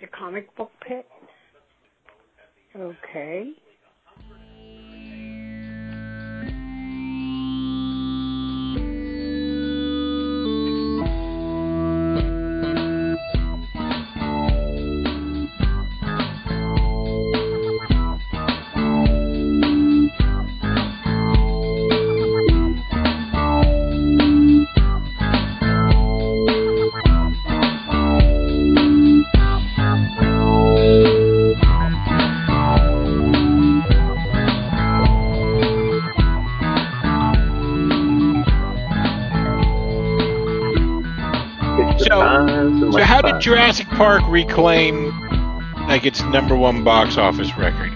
The comic book pit? Okay. Jurassic Park reclaim like its number one box office record?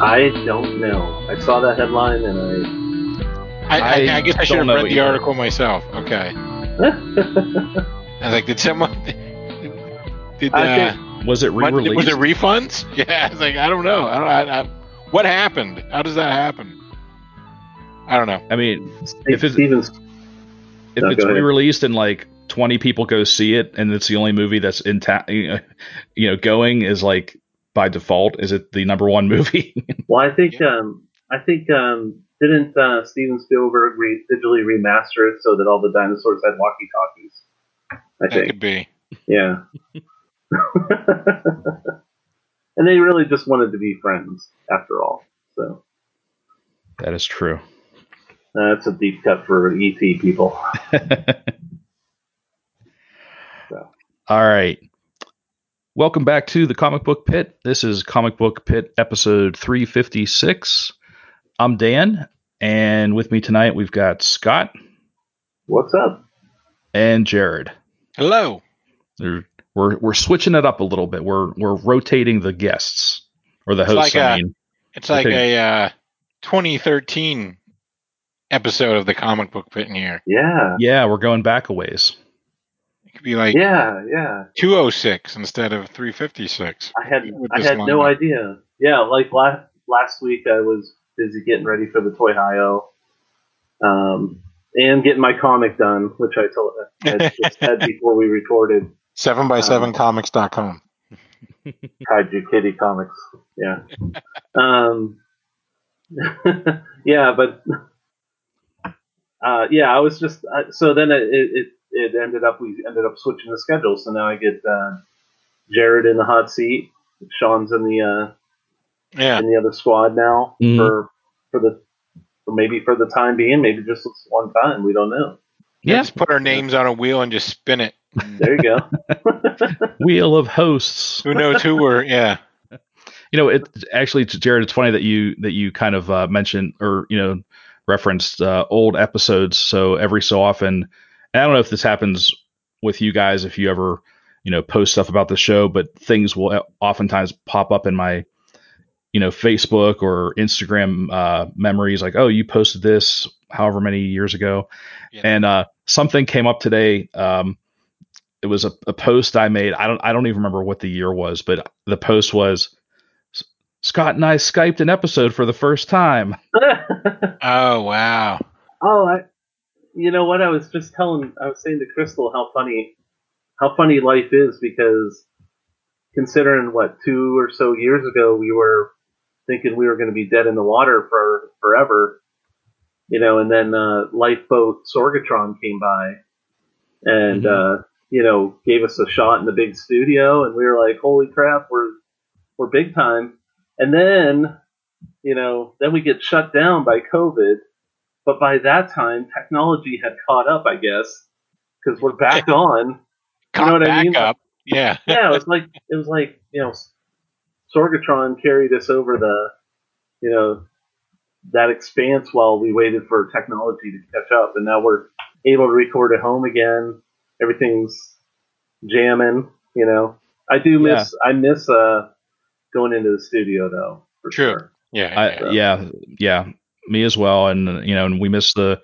I don't know. I saw that headline and I, I, I I guess I should have read the either. article myself. Okay. I. I was like, did someone? Did I uh, Was it re-released? was it refunds? Yeah, I was like, I don't know. I don't. I, I, what happened? How does that happen? I don't know. I mean, if it's Stevens, if No, it's go re-released and like 20 people go see it and it's the only movie that's in ta- you know going is like by default is it the number one movie well, I think um, I think um, didn't uh, Steven Spielberg re- digitally remaster it so that all the dinosaurs had walkie talkies? I That think. could be. Yeah. and they really just wanted to be friends after all. So that is true uh, that's a deep cut for ET people. So. all right welcome back to the comic book pit this is comic book pit episode 356 i'm dan and with me tonight we've got scott What's up? and jared Hello. They're, we're we're switching it up a little bit we're we're rotating the guests or the It's hosts like i a- mean It's like Okay. a uh, 2013 episode of the comic book pit in here. Yeah. yeah we're going back a ways It could be like Yeah, yeah. 206 instead of 356. I had I had no idea. Yeah, like last last week I was busy getting ready for the Toy Hio, um, and getting my comic done, which I told I just said before we recorded. 7 by 7 comics.com. Kaiju Kitty Comics. Yeah. Um, yeah, but uh, yeah, I was just uh, so then it, it it ended up we ended up switching the schedule. So now I get uh, Jared in the hot seat. Sean's in the uh, Yeah. in the other squad now Mhm. for for the for maybe for the time being, maybe just one time. We don't know. Yeah. Just put our names on a wheel and just spin it. There you go. wheel of hosts Who knows who we're, yeah. you know it actually jared it's funny that you that you kind of uh, mentioned or you know referenced uh, old episodes so every so often and i don't know if this happens with you guys if you ever you know post stuff about the show but things will oftentimes pop up in my you know facebook or instagram uh, memories like oh you posted this however many years ago Yeah. and uh, something came up today um, it was a, a post i made i don't i don't even remember what the year was but the post was Scott and I Skyped an episode for the first time. Oh, wow. oh, I, you know what? I was just telling, I was saying to Crystal how funny, how funny life is because considering what two or so years ago we were thinking we were going to be dead in the water for forever, you know, and then uh, lifeboat Sorgatron came by and uh, you know gave us a shot in the big studio, and we were like, holy crap, we're we're big time. And then, you know, then we get shut down by COVID. But by that time, technology had caught up, I guess, because we're back on. Come know what I mean? up. Yeah. Yeah, it was like it was like you know, Sorgatron carried us over the, you know, that expanse while we waited for technology to catch up, and now we're able to record at home again. Everything's jamming. You know, I do miss I miss uh going into the studio though. For True. sure. Yeah. I, yeah, yeah, me as well. And you know, and we miss the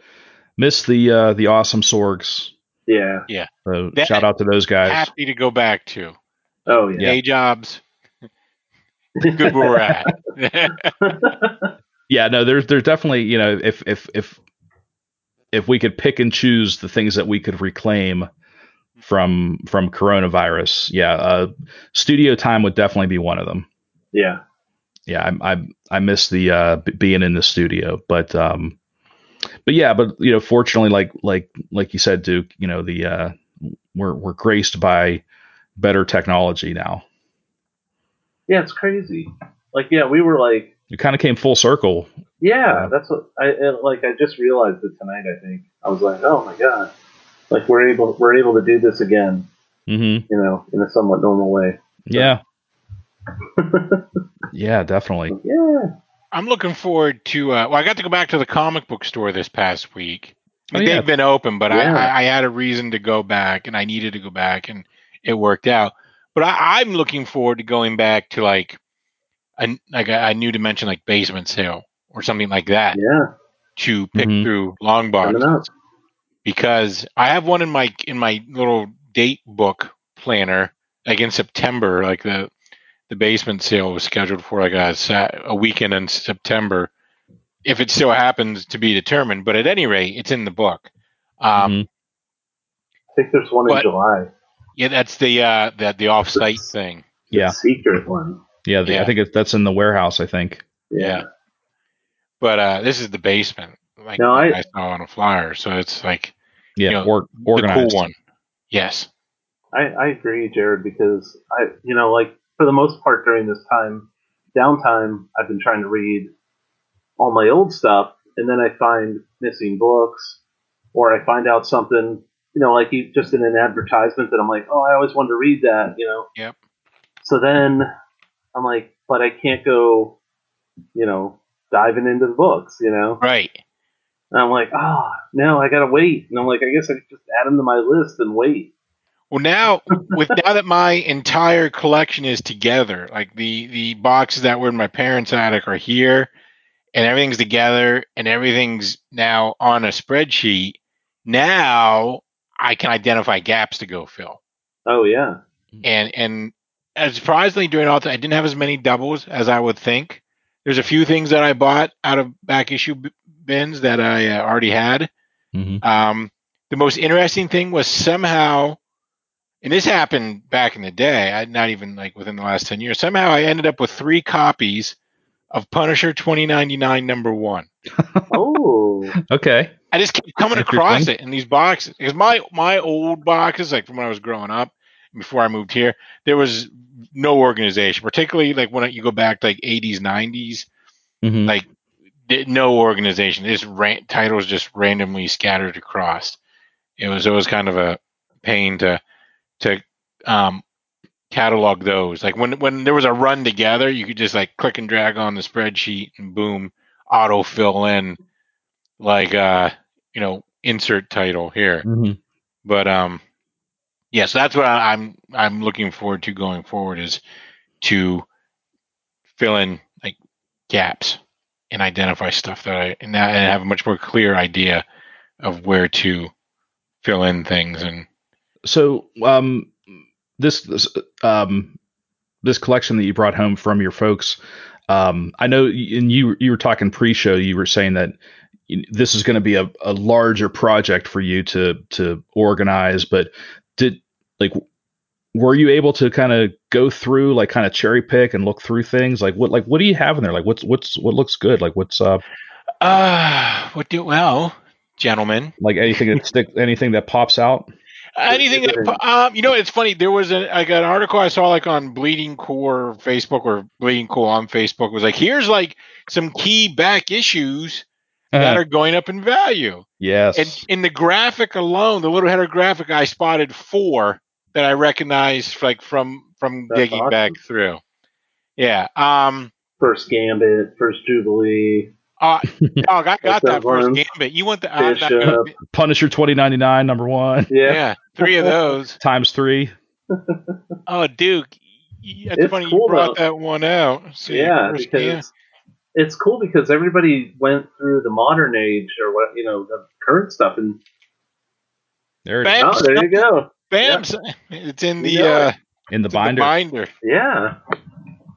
miss the uh, the awesome Sorgs. Yeah, yeah. So That- shout out to those guys. Happy to go back to. Oh yeah. Day jobs. Good where we're at. Yeah, no, there's there's definitely you know if if if if we could pick and choose the things that we could reclaim, from from coronavirus. Yeah, uh, studio time would definitely be one of them. Yeah. Yeah, I I, I miss the uh, being in the studio, but um, but yeah, but you know, fortunately, like like like you said, Duke, you know, the uh, we're we're graced by better technology now. Yeah, it's crazy. Like, yeah, we were like, It kind of came full circle. yeah, that's what I like. I just realized it tonight. I think I was like, oh my god, like we're able we're able to do this again. hmm You know, in a somewhat normal way. Yeah. Yeah, definitely. Yeah. I'm looking forward to. Uh, well, I got to go back to the comic book store this past week. Oh, yeah. They've been open, but Yeah. I, I, I had a reason to go back, and I needed to go back, and it worked out. But I, I'm looking forward to going back to like a like a, a new dimension, like basement sale or something like that, Yeah. to pick Mhm. through long Coming boxes. Because I have one in my in my little date book planner, like in September, like the the basement sale was scheduled for like a Sat- a weekend in September, if it still happens to be determined. But at any rate, it's in the book. Um, Mhm. I think there's one in July. Yeah, that's the uh, that the off-site It's- thing. The Yeah. secret one. Yeah, the, I think it, that's in the warehouse. I think. Yeah. But uh, this is the basement, like No, I, I- saw on a flyer. So it's like Yeah, You know, or, the organized. cool one. Yes. I, I agree, Jared, because I, you know, like for the most part during this time, downtime, I've been trying to read all my old stuff, and then I find missing books, or I find out something, you know, like you, just in an advertisement that I'm like, oh, I always wanted to read that, you know. Yep. So then I'm like, but I can't go, you know, diving into the books, you know. Right. And I'm like, ah, no, I gotta wait. And I'm like, I guess I could just add them to my list and wait. Well, now with now that my entire collection is together, like the the boxes that were in my parents' attic are here, and everything's together, and everything's now on a spreadsheet. Now I can identify gaps to go fill, Oh yeah. and and as surprisingly during all time, I didn't have as many doubles as I would think. There's a few things that I bought out of back issue b- bins that I uh, already had. hmm Um, the most interesting thing was somehow, and this happened back in the day, I, not even like within the last 10 years, somehow I ended up with three copies of Punisher 2099 number one. Oh. Okay. I just kept coming across it in these boxes because my, my old boxes, like from when I was growing up, before I moved here, there was no organization, particularly like when you go back to like 80s, 90s, hmm like no organization. This ran- titles just randomly scattered across. It was it was kind of a pain to to um, catalog those. Like when when there was a run together, you could just like click and drag on the spreadsheet and boom, auto fill in like uh you know insert title here. hmm But um yes, that's what I, I'm I'm looking forward to going forward is to fill in like gaps and identify stuff that I and, that, and have a much more clear idea of where to fill in things and So, um, this this um this collection that you brought home from your folks, um, I know, and you you were talking pre-show. You were saying that this is going to be a, a larger project for you to to organize. But did like were you able to kind of go through like kind of cherry pick and look through things like what like what do you have in there like what's what's what looks good like what's uh uh what do well gentlemen like anything that stick anything that pops out anything that um you know it's funny there was a like an article i saw like on bleeding cool facebook or bleeding cool on facebook was like here's like some key back issues that are going up in value. Yes. And in the graphic alone the little header graphic i spotted four that i recognized like from from That's digging awesome. back through. Yeah um First Gambit, first Jubilee. Uh, dog, I got that that first one. gambit. You want the uh, that- Bishop. punisher 2099 number one Yeah. yeah, three of those. times three Oh, Duke, that's It's funny cool, you brought though. that one out. See, Yeah, first because gam- it's cool because everybody went through the modern age or what you know the current stuff and there it is Bam. oh there you go bam, it's in the You know uh, in the binder the binder. yeah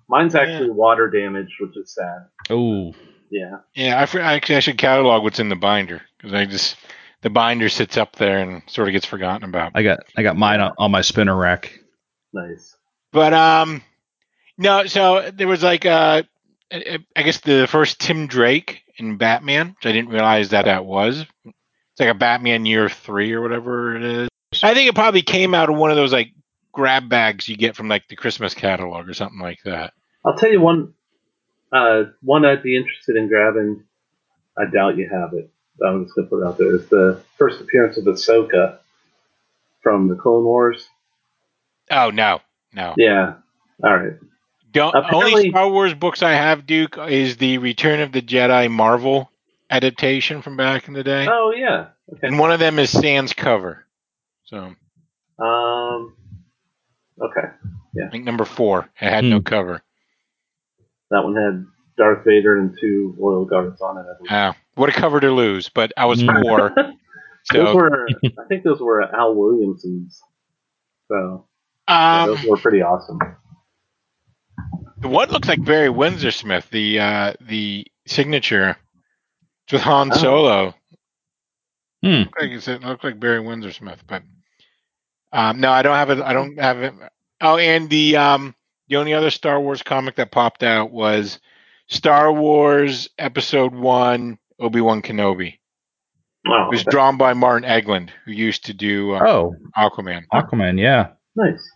mine's actually water damaged which is sad oh yeah Yeah, I, fr- actually I should catalog what's in the binder because I just the binder sits up there and sort of gets forgotten about. I got I got mine on, on my spinner rack. Nice. But um, no. So there was like uh, I I guess the first Tim Drake in Batman, which I didn't realize that that was. It's like a Batman Year Three or whatever it is. I think it probably came out of one of those like grab bags you get from like the Christmas catalog or something like that. I'll tell you one. Uh, one I'd be interested in grabbing. I doubt you have it. I'm just gonna put it out there. Is the first appearance of Ahsoka from the Clone Wars? Oh no, no. Yeah. All right. Don't, Apparently- only Star Wars books I have, Duke, is the Return of the Jedi Marvel adaptation from back in the day, Oh yeah. Okay. and one of them is Sans cover. So Um. Okay. Yeah. I think number four, it had no Hmm. cover. That one had Darth Vader and two royal guards on it. I believe. Uh, what a cover to lose, but I was four, those were, I think those were Al Williamson's. So yeah, um, those were pretty awesome. the one looks like Barry Windsor Smith, the uh, the signature. It's with Han Oh. Solo. Hmm. Looked like it's- it looked like Barry Windsor Smith, but um, no, I don't have it. I don't have it. Oh, and the um, the only other Star Wars comic that popped out was Star Wars Episode One, Obi Wan Kenobi. Wow. It was okay. drawn by Martin Egeland, who used to do uh, Oh, Aquaman. Aquaman. Yeah, Nice.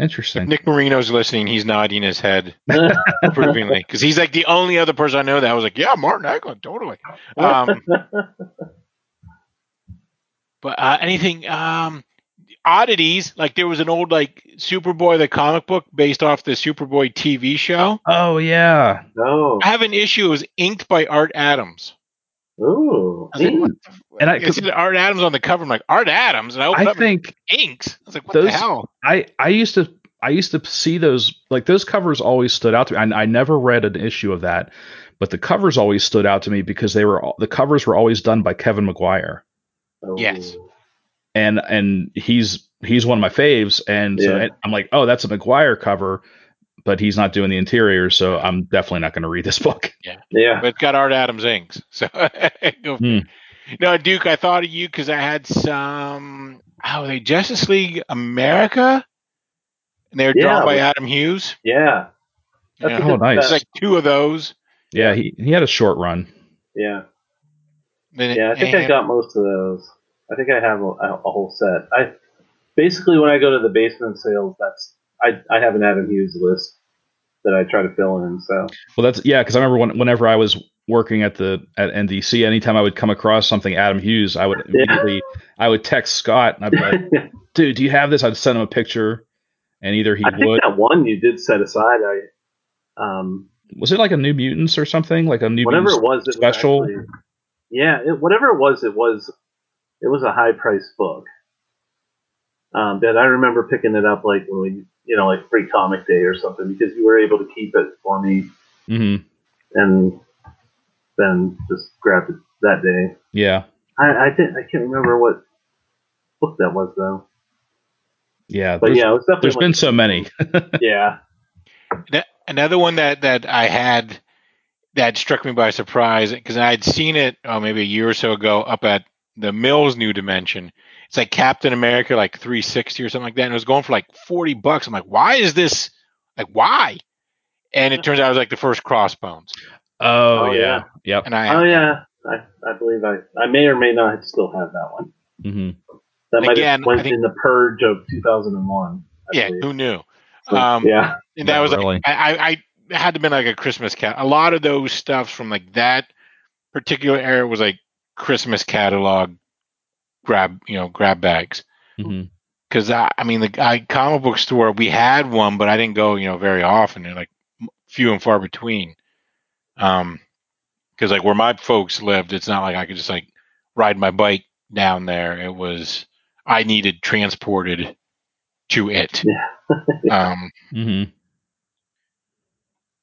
interesting. Nick Marino's listening. He's nodding his head approvingly because he's like the only other person I know that was like, yeah, Martin Egeland, totally. Um, but uh, anything um, oddities like there was an old like Superboy the comic book based off the Superboy TV show. Oh yeah. no. I have an issue. It was inked by Art Adams. Ooh. I was like, neat. what the f- And I- I see Art Adams on the cover. I'm like Art Adams, and I opened I up think and inks. I was like, what the hell? I I used to I used to see those like those covers always stood out to me. I, I never read an issue of that, but the covers always stood out to me because they were al- the covers were always done by Kevin Maguire, Oh. Yes. And and he's he's one of my faves, and so Yeah. I'm like, oh, that's a Maguire cover, but he's not doing the interior, so I'm definitely not going to read this book. Yeah. Yeah, but it's got Art Adams inks. So go Hmm. No, Duke, I thought of you because I had some. Oh, they Justice League America, and they were Yeah, drawn by we- Adam Hughes. Yeah. That's Yeah. Oh, good nice. It's like two of those. Yeah, he he had a short run. Yeah. Then Yeah, I think I got most of those. I think I have a, a whole set. I basically when I go to the basement sales, that's I I have an Adam Hughes list that I try to fill in. So Well, that's yeah, because I remember when, whenever I was working at the at NDC, anytime I would come across something Adam Hughes, I would Yeah. immediately I would text Scott and I'd be like, "Dude, do you have this?" I'd send him a picture, and either he I think that one you did set aside. I um Was it like a New Mutants or something? Like a New whatever it Mutants was, it special? Was actually, yeah, it, whatever it was, it was it was a high priced book. Um, that I remember picking it up like when we, you know, like free comic day or something because you were able to keep it for me hmm and then just grabbed it that day. Yeah, I I, did, I can't remember what book that was though, yeah. but yeah, it was definitely. there's like- been so many. yeah, Another one that that I had that struck me by surprise because I had seen it oh, maybe a year or so ago up at the Mills New Dimension. It's like Captain America, like 360 or something like that, and it was going for like 40 bucks. I'm like, why is this? Like, why? And it turns out it was like the first Crossbones, oh, Oh, yeah. yeah. Yep. and I oh yeah, I, I believe I I may or may not still have that one. hmm That might Again, have went think- in the purge of 2001. I yeah, believe. who knew? So, um, yeah, And that Yeah, was really. like I, I, I had to been like a Christmas cat. A lot of those stuffs from like that particular era was like Christmas catalog grab you know grab bags. Because I, I mean the I, comic book store we had one, but I didn't go you know very often. They're like few and far between. Um, because like where my folks lived, it's not like I could just like ride my bike down there. It was I needed transported to it. Yeah. um. hmm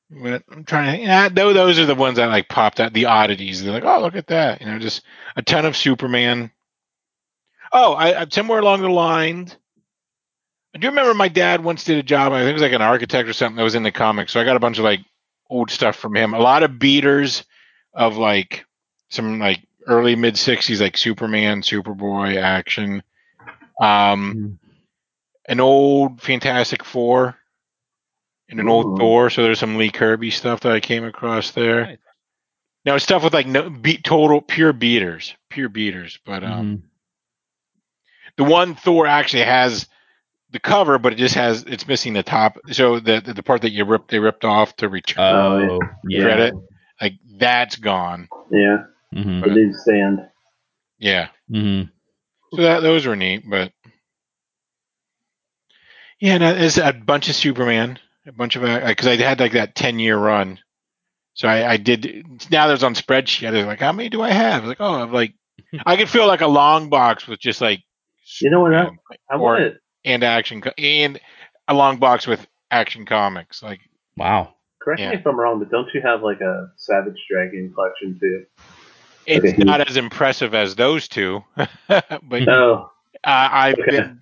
But I'm trying to. Yeah, though those are the ones that like popped out. The oddities. They're like, oh, look at that. You know, just a ton of Superman. Oh, I, I somewhere along the line. I do remember my dad once did a job. I think it was like an architect or something that was in the comics. So I got a bunch of like old stuff from him. A lot of beaters of like some like early mid '60s, like Superman, Superboy action. Um, Mm. an old Fantastic Four and an Ooh. old Thor. So there's some Lee Kirby stuff that I came across there. Nice. Now it's stuff with like no beat total pure beaters, pure beaters. But um, Mhm. the one Thor actually has the cover, but it just has it's missing the top. So the the, the part that you ripped they ripped off to return Oh, yeah. credit, like that's gone. Yeah, hmm the new stand. Yeah. hmm So that those were neat, but yeah, no, it's a bunch of Superman, a bunch of because I had like that ten year run. So I, I did. Now there's on spreadsheet. I was like, how many do I have? I like, oh, I'm like, I could feel like a long box with just like, You know what? I, Superman I or- want it. and action and a long box with action comics. Like, Wow. Correct Yeah. me if I'm wrong, but don't you have like a Savage Dragon collection too? it's Okay. not as impressive as those two, but Oh, Uh, I've Okay. been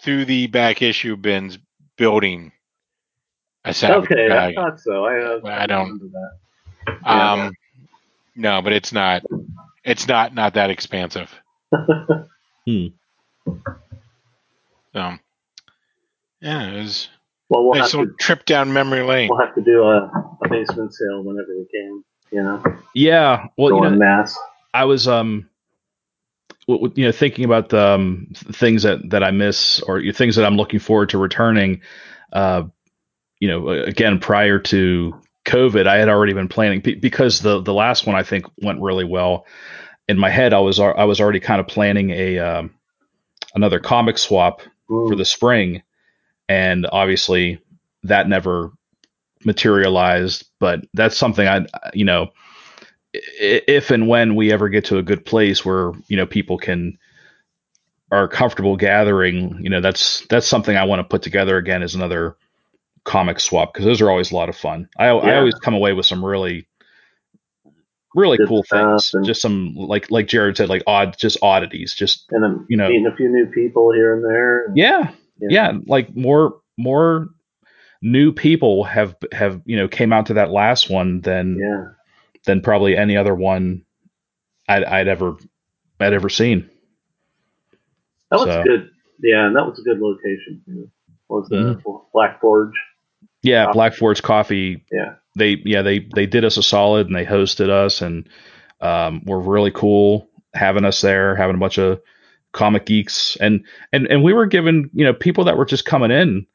through the back issue bins building a Savage okay, I Dragon. thought so. I, uh, I don't- remember that. yeah. Um, no, but it's not. It's not not that expansive. Hmm. So, yeah, it was Well, we'll a have nice to trip down memory lane. we'll have to do a, a basement sale whenever we can. You know, Yeah. Well, go you know, mass. I was um, w- w- you know, thinking about the um, things that that I miss or things that I'm looking forward to returning. Uh, you know, again, prior to COVID, I had already been planning because the the last one I think went really well. In my head, I was I was already kind of planning a um, another comic swap for the spring, and obviously that never materialized. But that's something I, you know, if and when we ever get to a good place where you know people can are comfortable gathering, you know, that's that's something I want to put together again as another comic swap because those are always a lot of fun. I I always come away with some really really Good cool things, and- just some like like Jared said, like odd, just oddities, just and I'm you know- meeting a few new people here and there. and- yeah, you know. yeah like more more new people have have you know came out to that last one than yeah. than probably any other one I'd, I'd ever I'd ever seen. That was So- good. Yeah, and that was a good location too. Was the Mm-hmm. Black Forge? Yeah, Coffee. Black Forge Coffee. Yeah. They yeah they they did us a solid and they hosted us and um, were really cool having us there, having a bunch of comic geeks and and and we were given you know people that were just coming in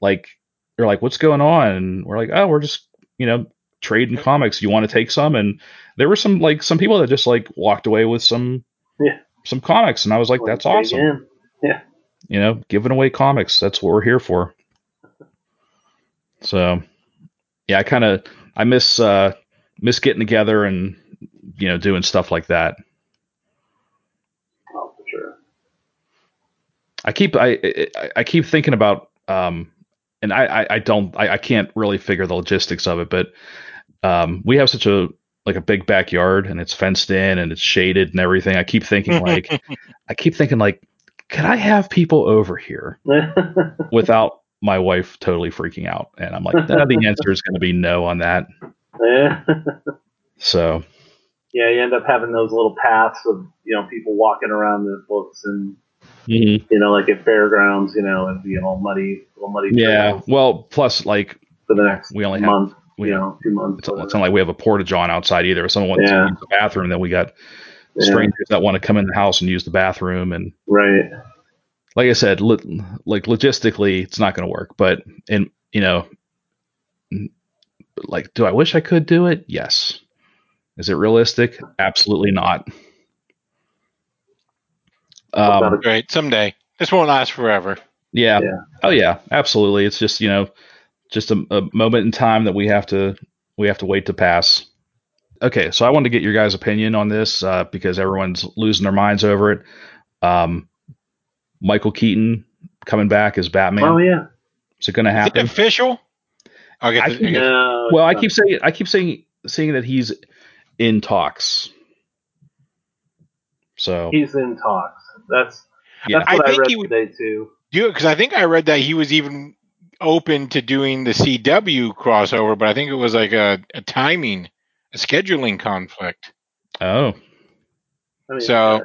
like they're like what's going on and we're like oh we're just you know trading comics you want to take some and there were some like some people that just like walked away with some Yeah. some comics and I was like that's awesome in. you know, giving away comics. That's what we're here for. So, yeah, I kind of I miss uh miss getting together and you know doing stuff like that. Oh, for sure. I keep I I, I keep thinking about um and I I, I don't I, I can't really figure the logistics of it, but um we have such a like a big backyard and it's fenced in and it's shaded and everything. I keep thinking like I keep thinking like could I have people over here without my wife totally freaking out? And I'm like, "Nah, the answer is going to be no on that. yeah, So Yeah, you end up having those little paths of you know people walking around the books and mhm. you know like at fairgrounds, you know, it'd be all muddy, little muddy yeah. Well, plus like for the next we only have month, we you know, two months. it's, it's not like we have a porta john outside either. If someone wants Yeah. to use the bathroom, then we got Yeah, strangers that want to come in the house and use the bathroom. And right. Like I said, lo- like logistically, it's not going to work. But in you know, like, do I wish I could do it? Yes. Is it realistic? Absolutely not. Without Um, Right, someday. This won't last forever. yeah. Yeah. Oh yeah, absolutely. It's just you know, just a, a moment in time that we have to we have to wait to pass. Okay, so I wanted to get your guys' opinion on this uh, because everyone's losing their minds over it. Um, Michael Keaton coming back as Batman. oh yeah. Is it going to Is it happen? official? I'll get I the, can- I get- No, Well, I keep saying I keep saying saying that he's in talks. So he's in talks. That's Yeah. that's what I, think read he would- today too. do it because I think I read that he was even open to doing the CW crossover, but I think it was like a, a timing, a scheduling conflict. oh I mean, So- uh,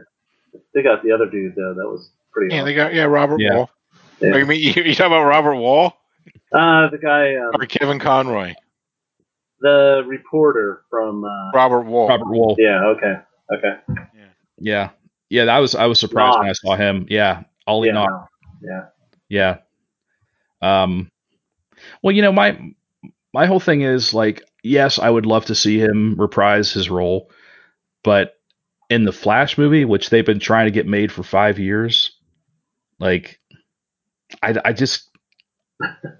they got the other dude though. That was pretty. Yeah, awesome. they got yeah Robert Yeah. Wall. Yeah. Oh, you mean you, you talking about Robert Wuhl Uh, the guy, um, or Kevin Conroy? the reporter from. Uh, Robert Wuhl. Robert Wuhl. yeah. Okay. Okay. Yeah. Yeah, I was I was surprised when I saw him. Yeah. Ollie yeah. Knox. Yeah. Yeah. Um well, you know, my my whole thing is like, yes, I would love to see him reprise his role, but in the Flash movie, which they've been trying to get made for five years, like I, I just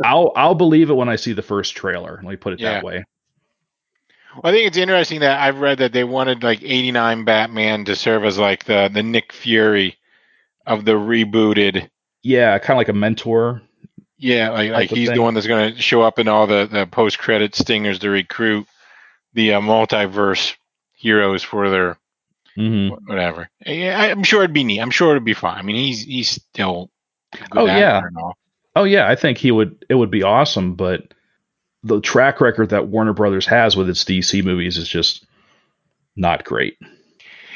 I'll I'll believe it when I see the first trailer. Let me put it Yeah. that way. Well, I think it's interesting that I've read that they wanted like '89 Batman to serve as like the the Nick Fury of the rebooted. Yeah, kind of like a mentor. Yeah, like like he's the one that's going to show up in all the the post credit stingers to recruit the uh, multiverse heroes for their hmm whatever. Yeah, I- I'm sure it'd be neat. I'm sure it'd be fine. I mean, he's he's still. Oh, yeah. Oh yeah, I think he would. It would be awesome, but the track record that Warner Brothers has with its DC movies is just not great.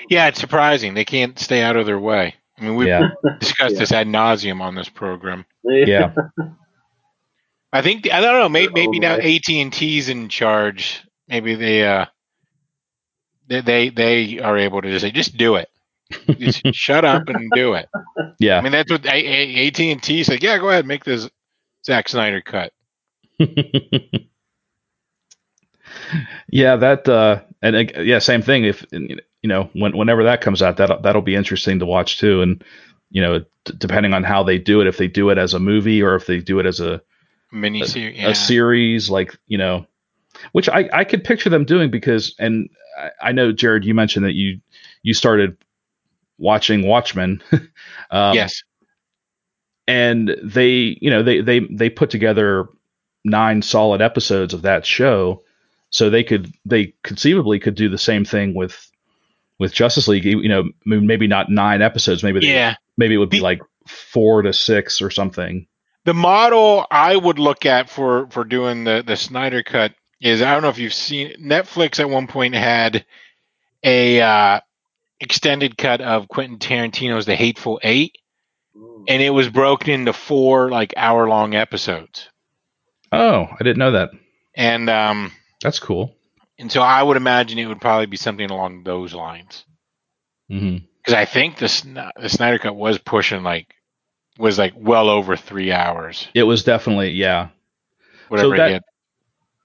Yeah, it's surprising they can't stay out of their way. I mean, we've Yeah, discussed Yeah. this ad nauseum on this program. yeah, I think I don't know. Maybe, maybe now. AT and T's in charge. Maybe they uh they they, they are able to just say, just do it. Just shut up and do it. Yeah, I mean, that's what AT and T said. Yeah, go ahead, make this Zack Snyder cut. yeah, that uh, and uh, yeah, same thing. If you know, when, whenever that comes out, that that'll be interesting to watch too. And you know, d- depending on how they do it, if they do it as a movie or if they do it as a Mini series. Yeah. a series like you know which i i could picture them doing because and I, I know jared you mentioned that you you started watching watchmen um, yes. and they you know they they they put together nine solid episodes of that show so they could they conceivably could do the same thing with with justice league you know maybe not nine episodes maybe they, Yeah. maybe it would be The- like four to six or something The model I would look at for for doing the the Snyder cut is I don't know if you've seen Netflix at one point had a uh, extended cut of Quentin Tarantino's The Hateful Eight, and it was broken into four like hour long episodes. oh i didn't know that And um that's cool and so I would imagine it would probably be something along those lines because I think the Sn- the Snyder cut was pushing like was like well over three hours. It was definitely yeah. Whatever that- it hit.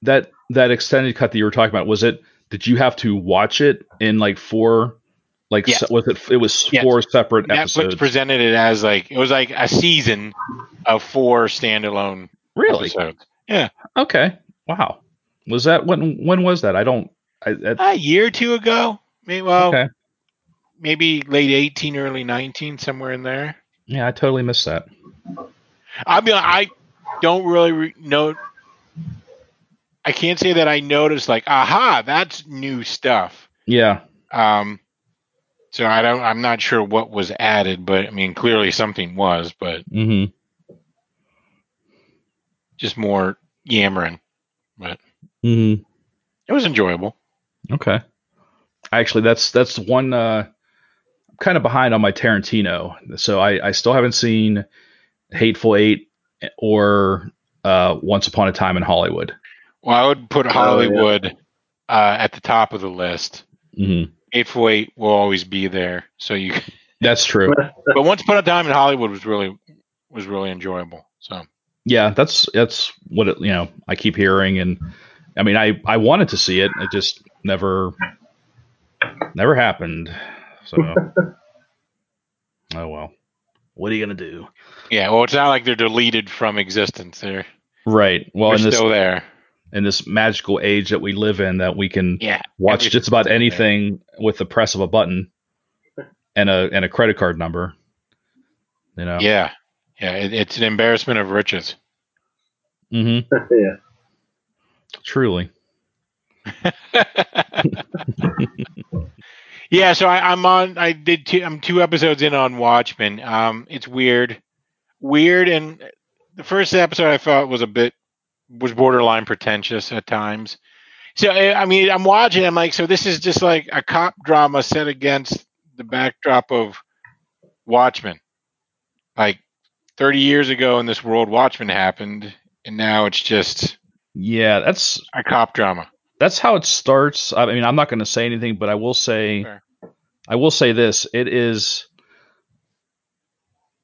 That that extended cut that you were talking about was it? Did you have to watch it in like four? Like Yes. se- was it? It was Yes. four separate episodes. Netflix episodes. presented it as like it was like a season of four standalone really? episodes. Okay. Wow. Was that when? When was that? I don't. I, that, A year or two ago, maybe well, okay. maybe late eighteen, early nineteen, somewhere in there. Yeah, I totally missed that. I mean, I don't really re- know. I can't say that I noticed like, aha, that's new stuff. Yeah. Um, so I don't. I'm not sure what was added, but I mean, clearly something was, but mm-hmm. just more yammering. But mm-hmm. It was enjoyable. Okay. Actually, that's that's one uh, I'm kind of behind on my Tarantino. So I, I still haven't seen Hateful Eight or uh, Once Upon a Time in Hollywood. Well, I would put yeah. Hollywood uh, at the top of the list. hmm Hateful will always be there. So you, That's true. but Once Upon a Time in Hollywood was really was really enjoyable. So yeah, that's that's what it, you know. I keep hearing, and I mean, I I wanted to see it. It just never never happened. So oh well. What are you gonna do? yeah, well, it's not like they're deleted from existence. They're Right. Well, they're in this still there. In this magical age that we live in, that we can Yeah, watch just about still there. anything with the press of a button and a and a credit card number. You know. Yeah, yeah, it, it's an embarrassment of riches. Mm hmm yeah. Truly. yeah, so I, I'm on. I did. Two, I'm two episodes in on Watchmen. Um, it's weird, weird, and the first episode I thought was a bit was borderline pretentious at times. So I mean, I'm watching. I'm like, so this is just like a cop drama set against the backdrop of Watchmen. Like 30 years ago in this world, Watchmen happened, and now it's just Yeah, that's a cop drama. that's how it starts. I mean, I'm not going to say anything, but I will say, Fair. I will say this: it is.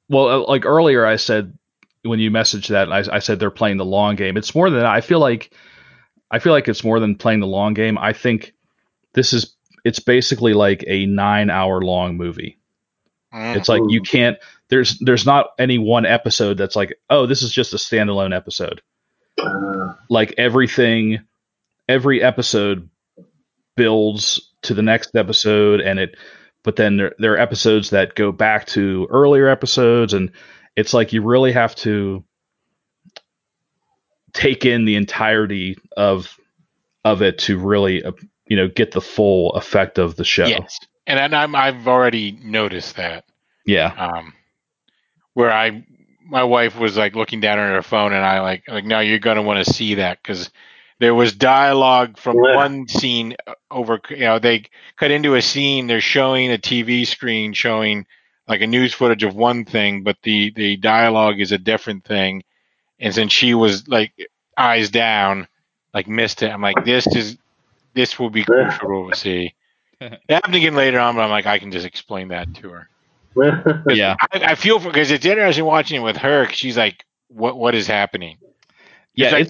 Well, uh, like earlier, I said when you messaged that, I, I said they're playing the long game. It's more than that. I feel like, I feel like it's more than playing the long game. I think this is. It's basically like a nine-hour long movie. Mm. It's like you can't. There's there's not any one episode that's like, oh, this is just a standalone episode. Uh, like everything every episode builds to the next episode and it but then there, there are episodes that go back to earlier episodes and it's like you really have to take in the entirety of of it to really uh, you know get the full effect of the show Yes, and I'm I've already noticed that. yeah Um, where I my wife was like looking down at her phone, and I like like no, you're gonna want to see that because there was dialogue from Yeah. one scene over. You know, they cut into a scene. They're showing a TV screen showing like a news footage of one thing, but the the dialogue is a different thing. And since she was like eyes down, like missed it, I'm like, this is this will be Yeah. crucial to see. It happened again later on, but I'm like, I can just explain that to her. yeah I, I feel for because it's interesting watching it with her. 'cause she's like, "What what is happening?" yeah like-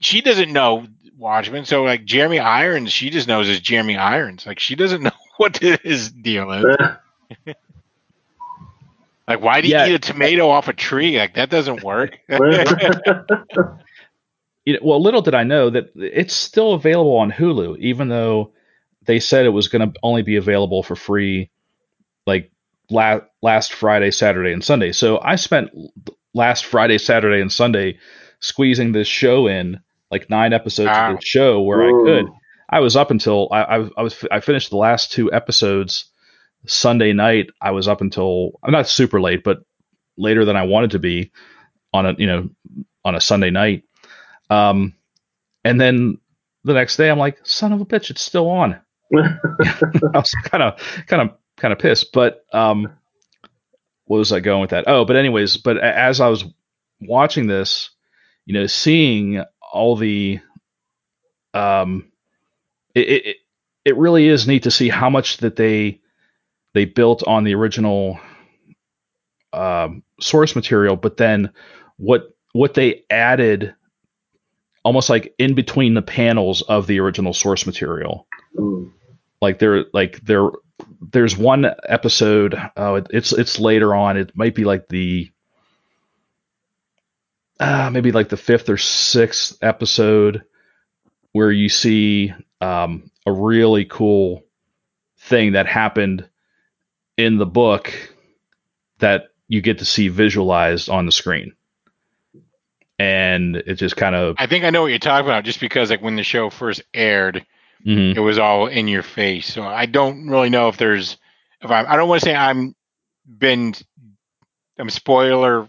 She doesn't know Watchmen, so like Jeremy Irons, she just knows as Jeremy Irons. Like she doesn't know what his deal is. Like, why do you Yeah. eat a tomato off a tree? Like that doesn't work. you know, well, little did I know that it's still available on Hulu, even though they said it was going to only be available for free, like la- last Friday, Saturday, and Sunday. So I spent last Friday, Saturday, and Sunday squeezing this show in, like nine episodes Wow. of the show where I could. I was up until I, I, I was I finished the last two episodes Sunday night. I was up until I'm not super late, but later than I wanted to be on a you know on a Sunday night. Um, and then the next day, I'm like, son of a bitch, it's still on. I was kind of, kind of, kind of pissed. But um, what was I going with that? Oh, but anyways, but as I was watching this, you know, seeing all the, um, it it, it really is neat to see how much that they they built on the original um, source material, but then what what they added almost like in between the panels of the original source material Mm. like there like there there's one episode oh it, it's it's later on it might be like the uh, maybe like the fifth or sixth episode where you see um, a really cool thing that happened in the book that you get to see visualized on the screen and it just kind of I think I know what you're talking about, just because like when the show first aired, mhm. it was all in your face. So I don't really know if there's if I I don't want to say I'm been I'm spoiler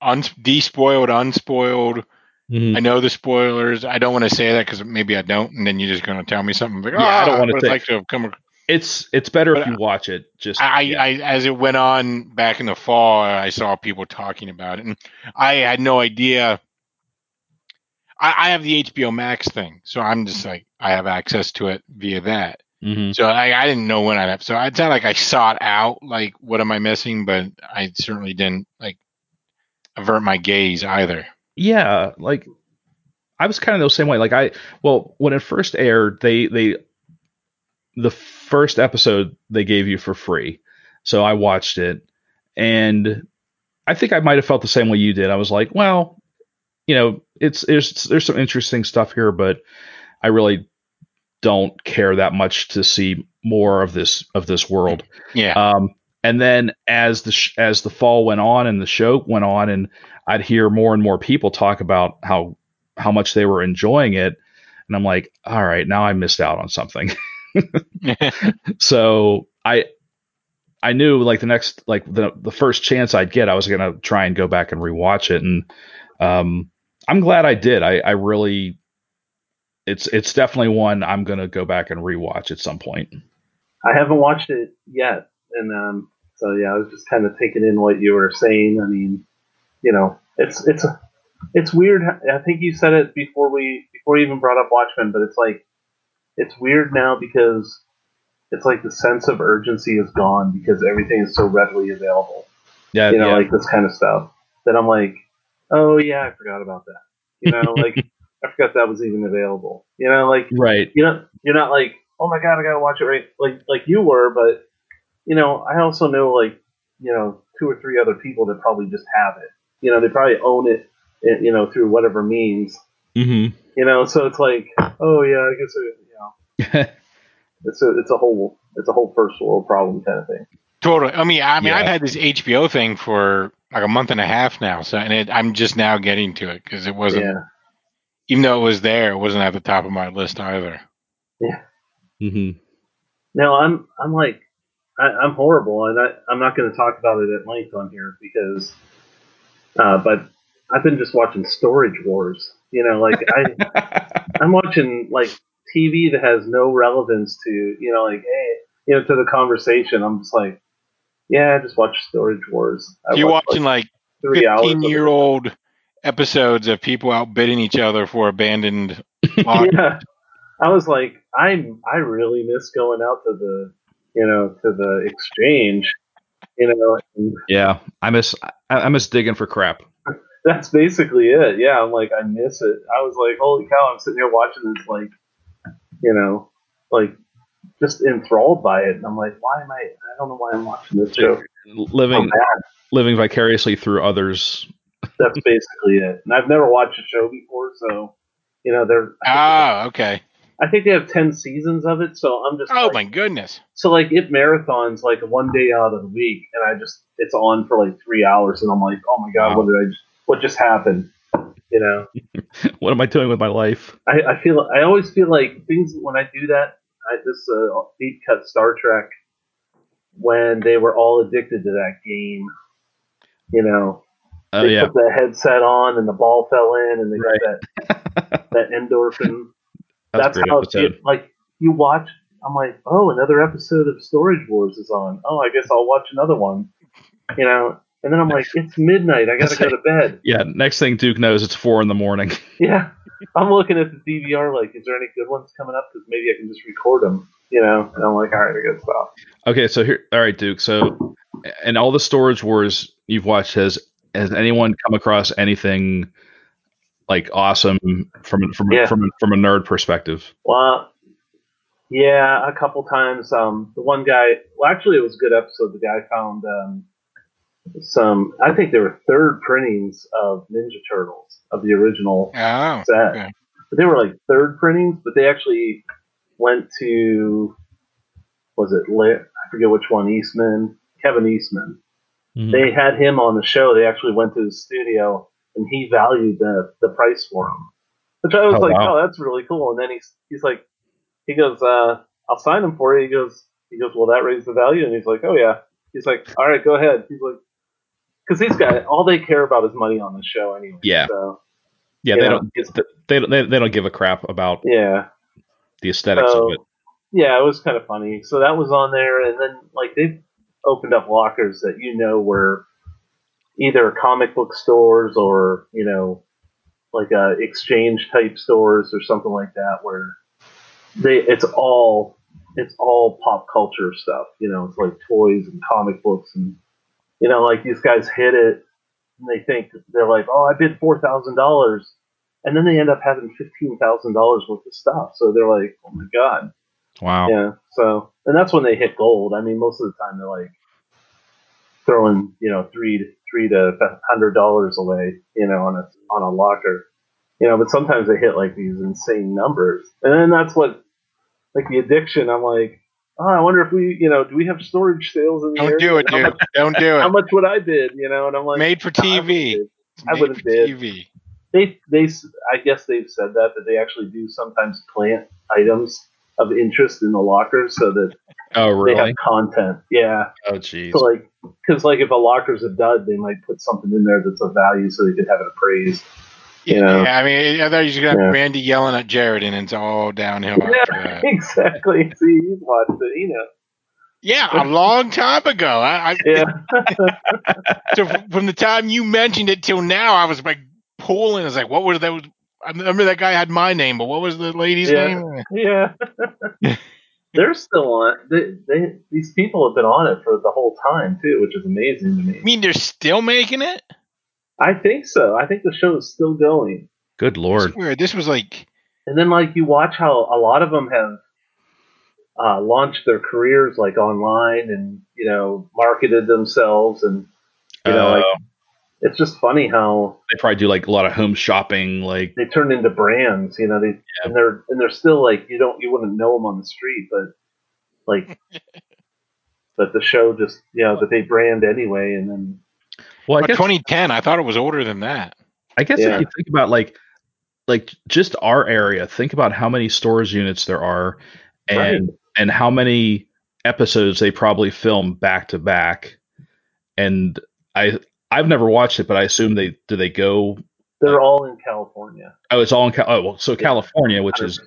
un despoiled, unspoiled. Mhm. I know the spoilers. I don't want to say that because maybe I don't, and then you're just going to tell me something like, Yeah, I "Oh, don't would say- like to have come. Ac-" it's it's better if But you watch it just I, yeah. I, as it went on back in the fall, I saw people talking about it, and I had no idea. I, I have the HBO Max thing, so I'm just like I have access to it via that. Mhm. So I, I didn't know when I'd have. So it's not like I sought out like what am I missing, but I certainly didn't like avert my gaze either. yeah like i was kind of the same way like i well when it first aired they they the first episode they gave you for free. So i watched it and i think i might have felt the same way you did. I was like well you know it's there's there's some interesting stuff here but i really don't care that much to see more of this of this world. Yeah, um, and then as the sh- as the fall went on and the show went on, and I'd hear more and more people talk about how how much they were enjoying it, and I'm like, all right, now I missed out on something. so I I knew like the next like the the first chance I'd get, I was gonna try and go back and rewatch it, and um, I'm glad I did. I I really it's it's definitely one I'm gonna go back and rewatch at some point. I haven't watched it yet, and um, so yeah, I was just kind of taking in what you were saying. I mean, you know, it's it's it's weird. I think you said it before we before you even brought up Watchmen, but it's like it's weird now because it's like the sense of urgency is gone because everything is so readily available. Yeah, You know, yeah. like this kind of stuff. That I'm like, oh yeah, I forgot about that. You know, like I forgot that was even available. You know, like right. you know, you're not like, oh my god, I gotta watch it right, like like you were, but you know, I also know like you know two or three other people that probably just have it. You know, they probably own it, eh, you know, through whatever means. hmm You know, so it's like, oh yeah, I guess know, it's a it's a whole it's a whole first world problem kind of thing. Totally. I mean, I mean, Yeah. I've had this HBO thing for like a month and a half now, so and it, I'm just now getting to it because it wasn't, Yeah, even though it was there, it wasn't at the top of my list either. Yeah. hmm no, I'm I'm like I, I'm horrible, and I I'm not going to talk about it at length on here because, uh, but I've been just watching Storage Wars. You know, like I I'm watching like TV that has no relevance to you know like hey you know to the conversation. I'm just like yeah, I just watch Storage Wars. I If you're watched, watching like three 15 it. year old episodes of people outbidding each other for abandoned. Yeah, I was like I'm I really miss going out to the you know to the exchange. You know, and Yeah, I miss I, I miss digging for crap. that's basically it. Yeah, I'm like I miss it. I was like holy cow! I'm sitting here watching this like you know like just enthralled by it, and I'm like why am I? I don't know why I'm watching this show. Living bad. living vicariously through others. That's basically it. And I've never watched a show before, so you know, they're. Oh, okay. I think they have ten seasons of it, so I'm just. Oh like, my goodness. So like it marathons like one day out of the week, and I just it's on for like three hours, and I'm like, oh my god, Wow. what did I? Just, what just happened? You know, What am I doing with my life? I, I feel I always feel like things when I do that. I this uh, deep cut Star Trek when they were all addicted to that game. You know, Oh they yeah, put the headset on and the ball fell in, and they Right. got that that endorphin. that was That's how episode. it, like you watch. I'm like, oh, another episode of Storage Wars is on. Oh, I guess I'll watch another one. You know, and then I'm like, it's midnight. I gotta go to bed. Yeah, next thing Duke knows, it's four in the morning. Yeah, I'm looking at the DVR. Like, is there any good ones coming up? Because maybe I can just record them. You know, and I'm like, all right, I gotta stop. Okay, so here, all right, Duke. So, and all the storage wars you've watched, has has anyone come across anything like awesome from from Yeah. from from a nerd perspective? Well, yeah, a couple times. Um, the one guy. Well, actually, it was a good episode. The guy found um, some. I think they were third printings of Ninja Turtles of the original Oh, set. okay. But they were like third printings, but they actually went to was it lit? I forget which one. Eastman, Kevin Eastman. Mhm. They had him on the show. They actually went to his studio, and he valued the the price for them. Which I was Oh, like, wow. oh, that's really cool. And then he's he's like, he goes, uh, I'll sign them for you. He goes, he goes, will that raise the value? And he's like, oh yeah. He's like, all right, go ahead. He's like, because these guys, all they care about is money on the show anyway. Yeah. So yeah, they know, don't they don't they, they don't give a crap about yeah. the aesthetics So, of it. yeah, it was kind of funny. So that was on there, and then like they've opened up lockers that you know were either comic book stores or you know like uh, exchange type stores or something like that, where they it's all it's all pop culture stuff. You know, it's like toys and comic books, and you know, like these guys hit it, and they think they're like, oh, I bid four thousand dollars. And then they end up having fifteen thousand dollars worth of stuff. So they're like, "Oh my god!" Wow. Yeah. So, and that's when they hit gold. I mean, most of the time they're like throwing, you know, three to three to hundred dollars away, you know, on a on a locker, you know. But sometimes they hit like these insane numbers, and then that's what, like the addiction. I'm like, oh, I wonder if we, you know, do we have storage sales in the Don't area? do it, dude. much, Don't do it. how much would I bid? You know, and I'm like, Made for "No, I wouldn't TV. bid." I wouldn't bid. TV. They they s- I guess they've said that that they actually do sometimes plant items of interest in the lockers so that Oh really they have content. Yeah. Oh jeez. So like, because like if a locker's a dud, they might put something in there that's of value so they could have it appraised. You know? Yeah, I mean, I thought you were gonna Yeah. have Randy yelling at Jared, and it's all downhill Yeah, exactly. See, he's watched it. He knows. Yeah, a long time ago. I, I Yeah. so from the time you mentioned it till now, I was like pulling. I was like, what was that? I remember that guy had my name, but what was the lady's Yeah. name? yeah. They're still on. They, they these people have been on it for the whole time too, which is amazing to me. I mean, they're still making it. I think so. I think the show is still going. Good lord. It's weird. This was like, And then like you watch how a lot of them have uh, launched their careers like online and you know marketed themselves and you know Uh, like it's just funny how they probably do like a lot of home shopping, like they turn into brands. You know they and they're and they're still like you don't you wouldn't know them on the street, but like but the show just you know that they brand anyway and then well, I guess 2010. I thought it was older than that. I guess Yeah. if you think about like like just our area, think about how many storage units there are and right. and how many episodes they probably film back to back. And I I've never watched it, but I assume they do they go they're all in California. oh it's all in Cal- oh well so California, which is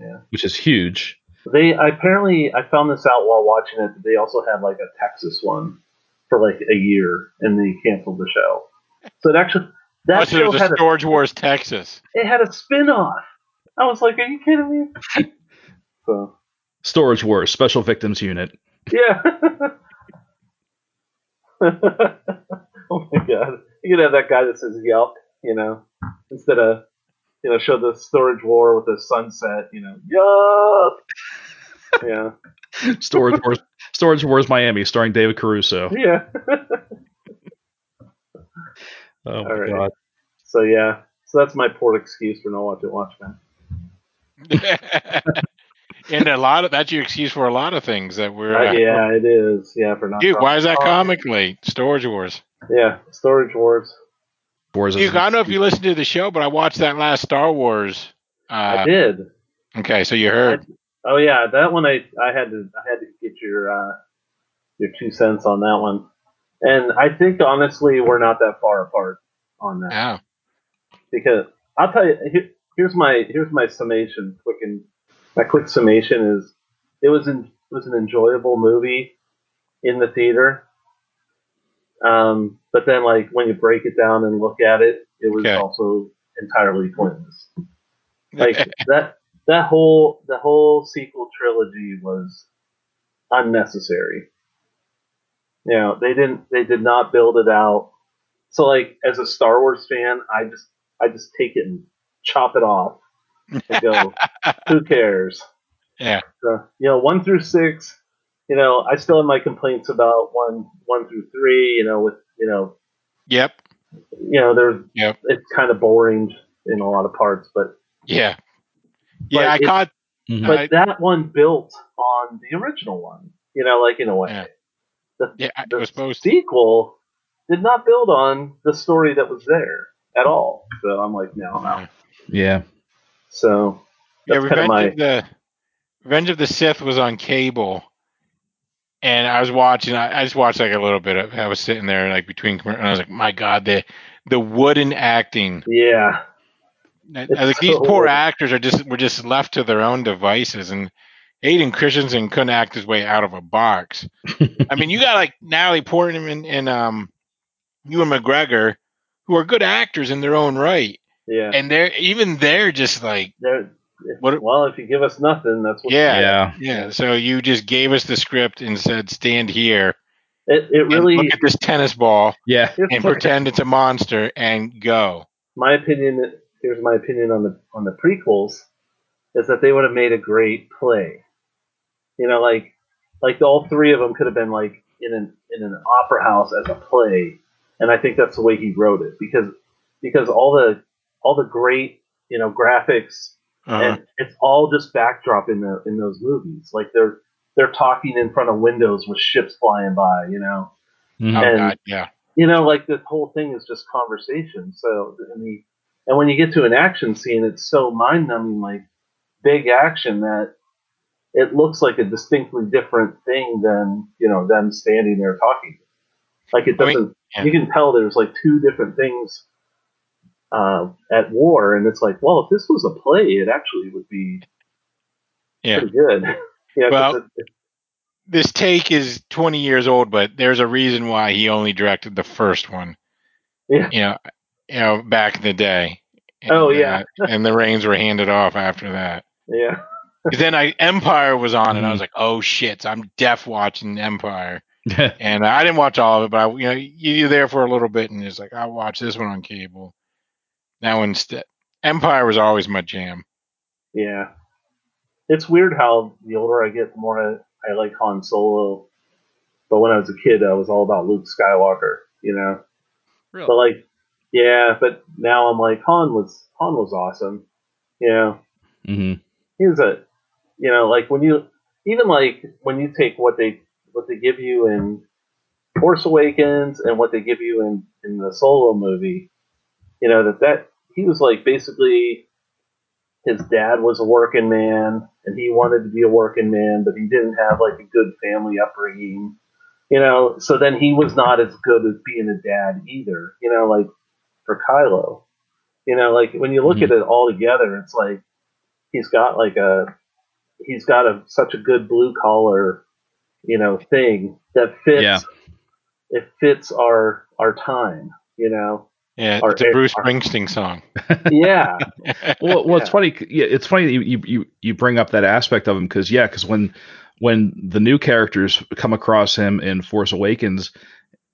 yeah. which is huge. They apparently I found this out while watching it. that They also had like a Texas one for like a year, and they canceled the show. So it actually that Oh, so show it was had a a, Storage Wars Texas. it had a spin off. I was like, are you kidding me? so Storage Wars, Special Victims Unit. yeah. oh my god! You could have that guy that says "Yelp," you know, instead of you know show the storage war with the sunset, you know, Yup. Yeah. Storage Wars Storage Wars Miami, starring David Caruso. Yeah. Oh my All right. god. so yeah. So that's my poor excuse for not watching Watchmen. and a lot of that's your excuse for a lot of things that we're. Uh, Uh, yeah, it is. Yeah, for not. Dude, why is that comic late? Storage Wars. Yeah, Storage Wars. Wars is- Dude, I don't know if you listened to the show, but I watched that last Star Wars. I Uh, did. okay, so you heard. Oh yeah, that one I I had to I had to get your uh, your two cents on that one, and I think honestly we're not that far apart on that Yeah. because I'll tell you here, here's my here's my summation quick and my quick summation is it was in, it was an enjoyable movie in the theater, um, but then like when you break it down and look at it, it was Okay. also entirely pointless like that that whole the whole sequel trilogy was unnecessary. You know, they didn't they did not build it out. So like as a Star Wars fan, I just I just take it and chop it off and go, who cares? Yeah. So, you know, one through six, you know, I still have my complaints about one one through three, you know, with you know Yep. you know, there's Yep. it's kind of boring in a lot of parts, but Yeah. Yeah, I it- caught. Mhm. but Right. that one built on the original one. You know, like in a way. Yeah. The, Yeah, it the was supposed to. sequel did not build on the story that was there at all. So I'm like, no, no. yeah. So Yeah, that's kind of Revenge my of the Revenge of the Sith was on cable, and I was watching. I, I just watched like a little bit of. I was sitting there like between, and I was like, my God, the the wooden acting. yeah, I It's was like these so poor wooden. actors are just were just left to their own devices, and Hayden Christensen couldn't act his way out of a box. I mean, you got like Natalie Portman and, and um, Ewan McGregor, who are good actors in their own right, yeah. and they're even they're just like, There- What- well, if you give us nothing, that's what. Yeah. Yeah. yeah. So you just gave us the script and said, stand here, It, it really. look at this tennis ball, Yeah. and pretend it's a monster, and go. my opinion. Here's my opinion on the on the prequels, is that they would have made a great play. You know, like like all three of them could have been like in an in an opera house as a play, and I think that's the way he wrote it because because all the all the great you know graphics Uh, and it's all just backdrop in the in those movies. Like they're they're talking in front of windows with ships flying by, you know. Mhm. oh and- God, yeah. You know, like the whole thing is just conversation. So and the and when you get to an action scene, it's so mind numbing, like big action that it looks like a distinctly different thing than you know them standing there talking. Like it I mean, doesn't. yeah. You can tell there's like two different things uh, at war, and it's like, well, if this was a play, it actually would be Yeah. pretty good. yeah, Well, it- it- this take is 20 years old, but there's a reason why he only directed the first one. Yeah. You know, you know, back in the day. Oh, yeah. uh, and the reins were handed off after that. Yeah. then I Empire was on, and I was like, "Oh shit!" I'm deaf watching Empire, and I didn't watch all of it, but I, you know, you're there for a little bit, and it's like I'll watch this one on cable. Now instead, Empire was always my jam. Yeah. It's weird how the older I get, the more I, I like Han Solo. But when I was a kid, I was all about Luke Skywalker, you know? Really? But like, yeah, but now I'm like, Han was, Han was awesome. You know, hmm he was a, you know, like when you, even like when you take what they, what they give you in Force Awakens and what they give you in, in the Solo movie, you know, that that, he was like basically his dad was a working man and he wanted to be a working man, but he didn't have like a good family upbringing. You know, so then he was not as good as being a dad either, you know, like for Kylo. You know, like when you look Mhm. at it all together, it's like he's got like a he's got a such a good blue collar, you know, thing that fits Yeah. it fits our our time, you know. Yeah, Or- it's a Bruce or- Springsteen song. Yeah. well, well, it's funny. Yeah, it's funny that you you you, you bring up that aspect of him because yeah, because when when the new characters come across him in Force Awakens,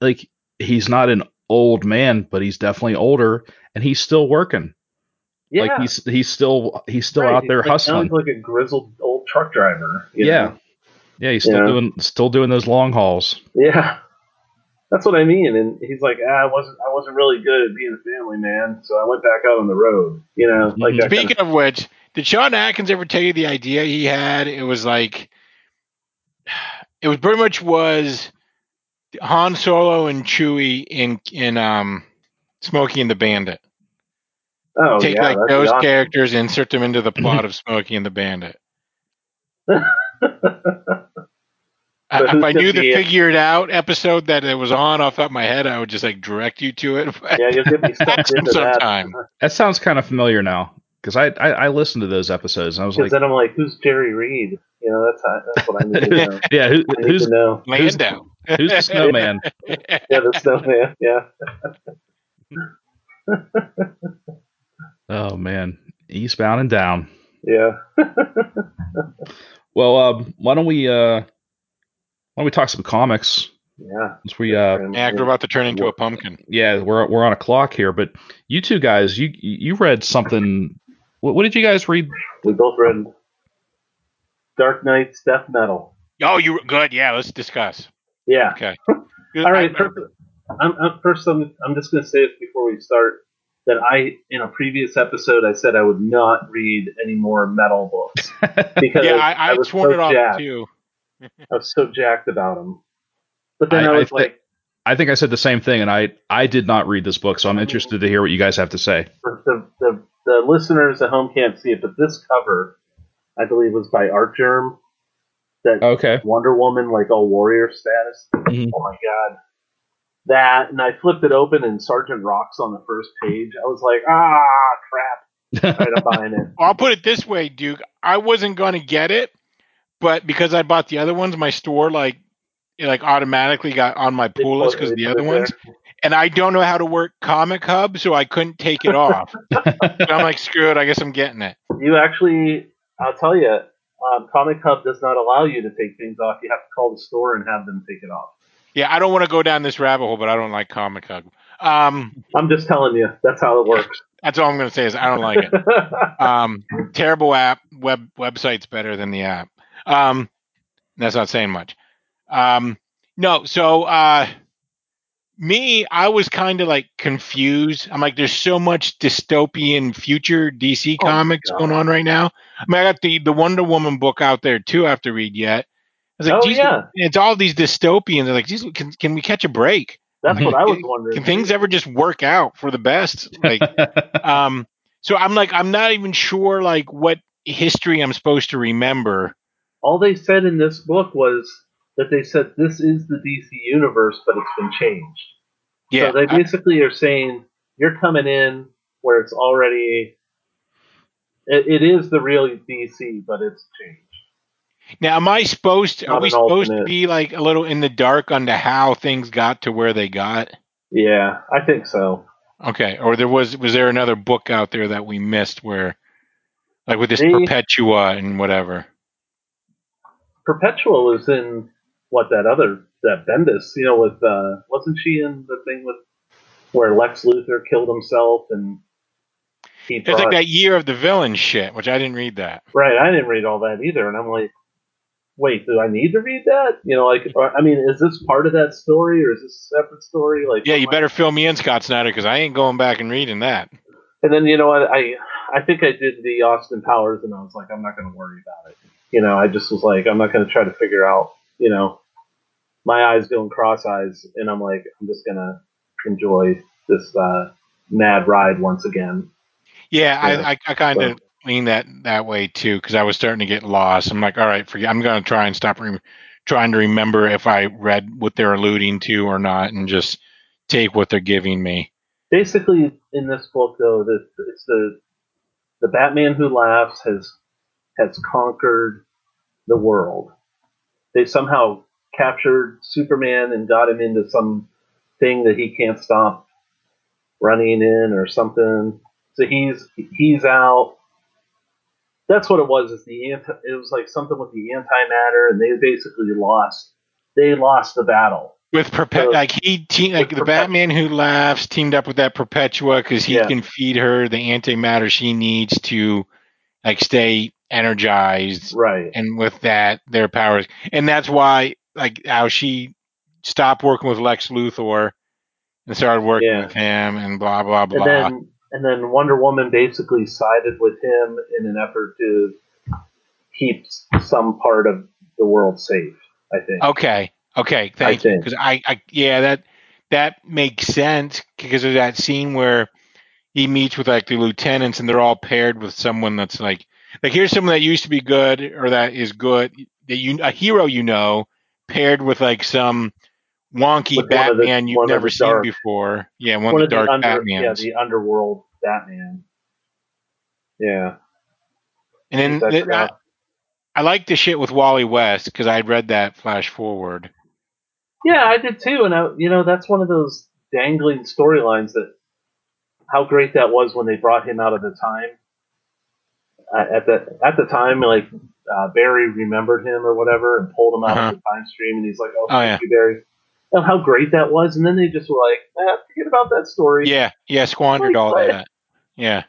like he's not an old man, but he's definitely older, and he's still working. Yeah. Like he's he's still he's still Right, out there like, hustling. He's like a grizzled old truck driver. you Yeah. know? Yeah, he's still Yeah. doing still doing those long hauls. Yeah. That's what I mean. And he's like, ah, I wasn't I wasn't really good at being a family man, so I went back out on the road. You know, like Mhm. that kind Speaking of which, did Sean Atkins ever tell you the idea he had? It was like it was pretty much was Han Solo and Chewie in in um Smokey and the Bandit. of, oh Take yeah, like those awesome. characters, insert them into the plot of Smokey and the Bandit. I- if I knew the be- figured out episode that it was on off the top of my head, I would just like direct you to it. Yeah, you'll get me sucked Ask him into that. sometime. That sounds kind of familiar now because I, I I listened to those episodes and I was like, then I'm like, who's Jerry Reed? You know, that's how, that's what I need to know. yeah, who, I need who's to know. Lando. who's the snowman? Yeah, the snowman. Yeah. Oh man, eastbound and down. Yeah. Well, um, why don't we uh, why don't we talk some comics? Yeah. Since we uh, yeah, we're about to turn into a pumpkin. yeah, we're we're on a clock here, but you two guys, you you read something. What, what did you guys read? we both read Dark Nights Death Metal. Oh, you good? Yeah, let's discuss. Yeah. Okay. All right. First, I'm, I'm, first, I'm, I'm just going to say this before we start that I, in a previous episode, I said I would not read any more metal books because yeah, I, I, was sworn so it off jacked. too. I was so jacked about them. But then I- I, I was like, I think I said the same thing, and I I did not read this book, so I'm interested to hear what you guys have to say. the, the, the, the listeners at home can't see it, but this cover, I believe, was by Artgerm. That Okay. Wonder Woman, like all warrior status. Mhm. Oh my god. That, and I flipped it open, and Sergeant Rock's on the first page. I was like, ah, crap. All right, I'm buying it. I'll put it this way, Duke. I wasn't going to get it, but because I bought the other ones, my store like it like automatically got on my They pool list because of the other it there. ones, and I don't know how to work Comic Hub, so I couldn't take it off. so I'm like, screw it. I guess I'm getting it. You actually, I'll tell you, um, Comic Hub does not allow you to take things off. You have to call the store and have them take it off. Yeah, I don't want to go down this rabbit hole, but I don't like Comic Hub. Um, I'm just telling you, that's how it works. that's all I'm going to say is I don't like it. Um, terrible app. Web website's better than the app. Um, that's not saying much. Um, no, so uh, me, I was kind of like confused. I'm like, there's so much dystopian future DC Oh comics God. going on right now. I mean, I got the the Wonder Woman book out there too. I have to read yet. I was like, oh yeah, it's all these dystopians. I'm like, geez, can can we catch a break? that's what I was wondering. Can things ever just work out for the best? Like, um, so I'm like, I'm not even sure like what history I'm supposed to remember. All they said in this book was that they said this is the DC universe, but it's been changed. Yeah, so they I- basically are saying you're coming in where it's already. It, it is the real DC, but it's changed. Now, am I supposed? To, are we supposed to be like a little in the dark on to how things got to where they got? Yeah, I think so. Okay, or there was was there another book out there that we missed where, like with this They- Perpetua and whatever? Perpetua was in what that other that Bendis, you know, with uh wasn't she in the thing with where Lex Luthor killed himself and he It's like that year of the villain shit, which I didn't read that. Right, I didn't read all that either, and I'm like, wait, do I need to read that? You know, like, or, I mean, is this part of that story or is this a separate story? Like, Yeah, you I- better fill me in, Scott Snyder, because I ain't going back and reading that. And then you know what? I I think I did the Austin Powers, and I was like, I'm not going to worry about it. You know, I just was like, I'm not going to try to figure out. You know, my eyes going cross eyes, and I'm like, I'm just going to enjoy this uh, mad ride once again. Yeah, Yeah. I I, I kind of lean that that way too, because I was starting to get lost. I'm like, all right, forget. I'm going to try and stop re- trying to remember if I read what they're alluding to or not, and just take what they're giving me. Basically, in this book, though, that it's the the Batman who laughs has has conquered the world. They somehow captured Superman and got him into some thing that he can't stop running in or something. So he's he's out. That's what it was. Is the anti, it was like something with the antimatter, and they basically lost. They lost the battle. With Perpet, So- like he te- like the Batman who laughs teamed up with that Perpetua because he Yeah. can feed her the antimatter she needs to like stay energized, Right. and with that their powers, and that's why like how she stopped working with Lex Luthor and started working Yeah. with him, and blah blah blah. and then and then Wonder Woman basically sided with him in an effort to keep some part of the world safe. I think. Okay. Okay. Thank you. Because I, I, yeah, that that makes sense because of that scene where he meets with like the lieutenants and they're all paired with someone that's like, like here's someone that used to be good or that is good that you a hero you know paired with like some wonky With one the- Batman you've never seen dark- before. Yeah, one, One of the dark under, Batmans. yeah, the underworld Batman. Yeah. and then I th- I. I like the shit with Wally West because I'd read that flash forward. Yeah, I did too, and I, you know that's one of those dangling storylines that how great that was when they brought him out of the time. Uh, at the at the time, like uh, Barry remembered him or whatever and pulled him out Uh-huh. of the time stream, and he's like, "Oh, Oh, thank you, Barry." And how great that was, and then they just were like, eh, "Forget about that story." Yeah, yeah, squandered all what? that. Yeah.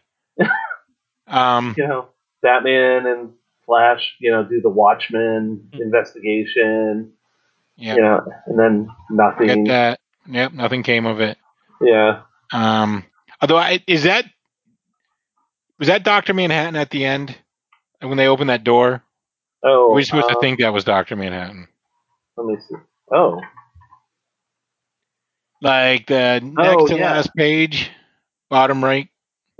um. You know, Batman and Flash, you know, do the Watchmen Hmm. investigation. Yeah. You know, and then Forget nothing. that. Yep, nothing came of it. Yeah. Um, although I is that was that Doctor Manhattan at the end when they opened that door? Oh, We're supposed uh, to think that was Doctor Manhattan, Let me see. Oh, like the next Oh, to yeah. last page, bottom right.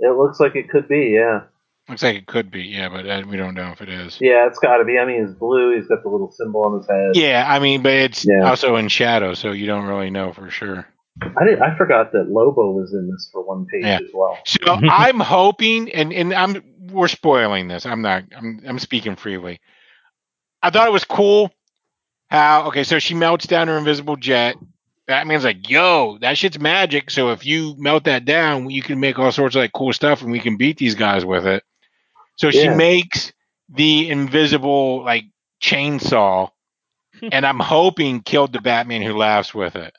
it looks like it could be. Yeah. Looks like it could be, yeah, but uh, we don't know if it is. Yeah, it's got to be. I mean, it's blue. He's got the little symbol on his head. Yeah, I mean, but it's Yeah. also in shadow, so you don't really know for sure. I did. I forgot that Lobo was in this for one page Yeah. as well. So I'm hoping, and and I'm we're spoiling this. I'm not. I'm I'm speaking freely. I thought it was cool how okay, so she melts down her invisible jet. Batman's like, "Yo, that shit's magic. So if you melt that down, you can make all sorts of like cool stuff, and we can beat these guys with it." So she makes the invisible like chainsaw, and I'm hoping killed the Batman who laughs with it.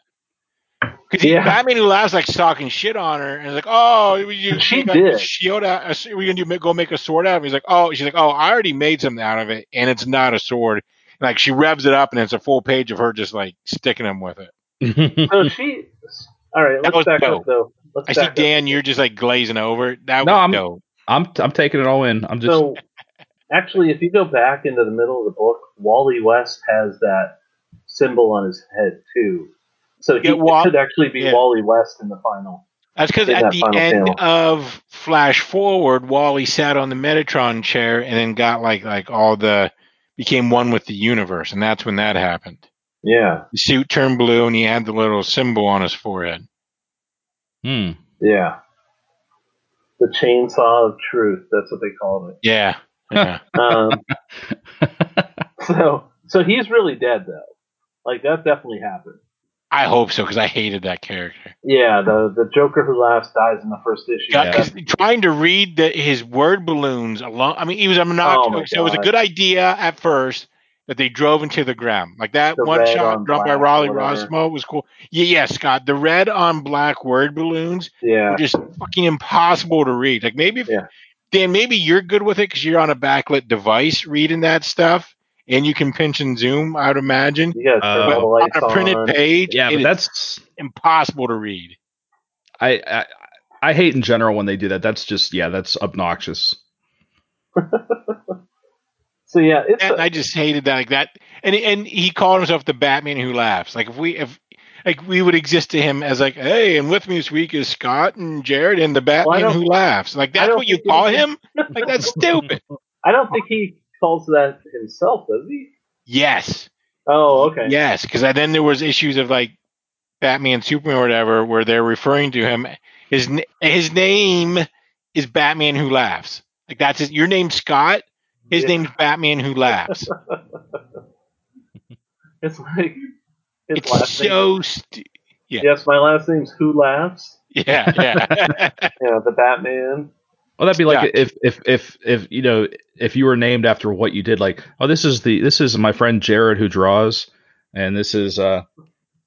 Because Yeah. Batman who laughs like talking shit on her, and is like, "Oh, you She make a did. shield out. a- We gonna do, go make a sword out of it?" He's like, "Oh, she's like, oh, I already made something out of it, and it's not a sword." Like she revs it up, and it's a full page of her just like sticking him with it. So she. All right, That let's was back dope. up though. Let's I see back up. Dan, you're just like glazing over. That No, was I'm- dope. I'm I'm taking it all in. I'm just So, actually, if you go back into the middle of the book, Wally West has that symbol on his head too. So he Yeah, Wa- it could actually be yeah. Wally West in the final. That's because at that the end panel. of Flash Forward, Wally sat on the Metatron chair and then got like like all the became one with the universe, and that's when that happened. Yeah, The suit turned blue, and he had the little symbol on his forehead. hmm. yeah. The chainsaw of truth. That's what they called it. Yeah, yeah. Um, So so he's really dead though. Like that definitely happened. I hope so because I hated that character. Yeah, the the Joker who laughs dies in the first issue. Yeah, trying to read the, his word balloons along. I mean, he was Oh my obnoxious. so it was a good idea at first that they drove into the ground. Like that The one shot on drawn by Riley. Rossmo was cool. Yeah, yeah, Scott. The red on black word balloons yeah. were just fucking impossible to read. Like maybe, if, Yeah. Dan, maybe you're good with it because you're on a backlit device reading that stuff, and you can pinch and zoom. I would imagine. You Uh, all On a printed on. page, Yeah, but that's impossible to read. I, I I hate in general when they do that. That's just yeah, that's obnoxious. So yeah, it's And a- I just hated that like that. And and he called himself the Batman who laughs. Like if we if like we would exist to him as like, hey, and with me this week is Scott and Jared and the Batman don't- who laughs. Like that's what you call him? Like that's stupid. I don't think he calls that himself, does he? Yes, Oh, okay. yes. Because then there was issues of like Batman, Superman, or whatever, where they're referring to him. His his name is Batman who laughs. Like that's his, your name's Scott. His Yeah. name's Batman who laughs. It's like it's last name. so stu- Yes, my last name's Who Laughs. yeah, yeah. Yeah, the Batman. Well, that'd be like Yeah. if if if if you know if you were named after what you did, like oh this is the this is my friend Jared who draws, and this is uh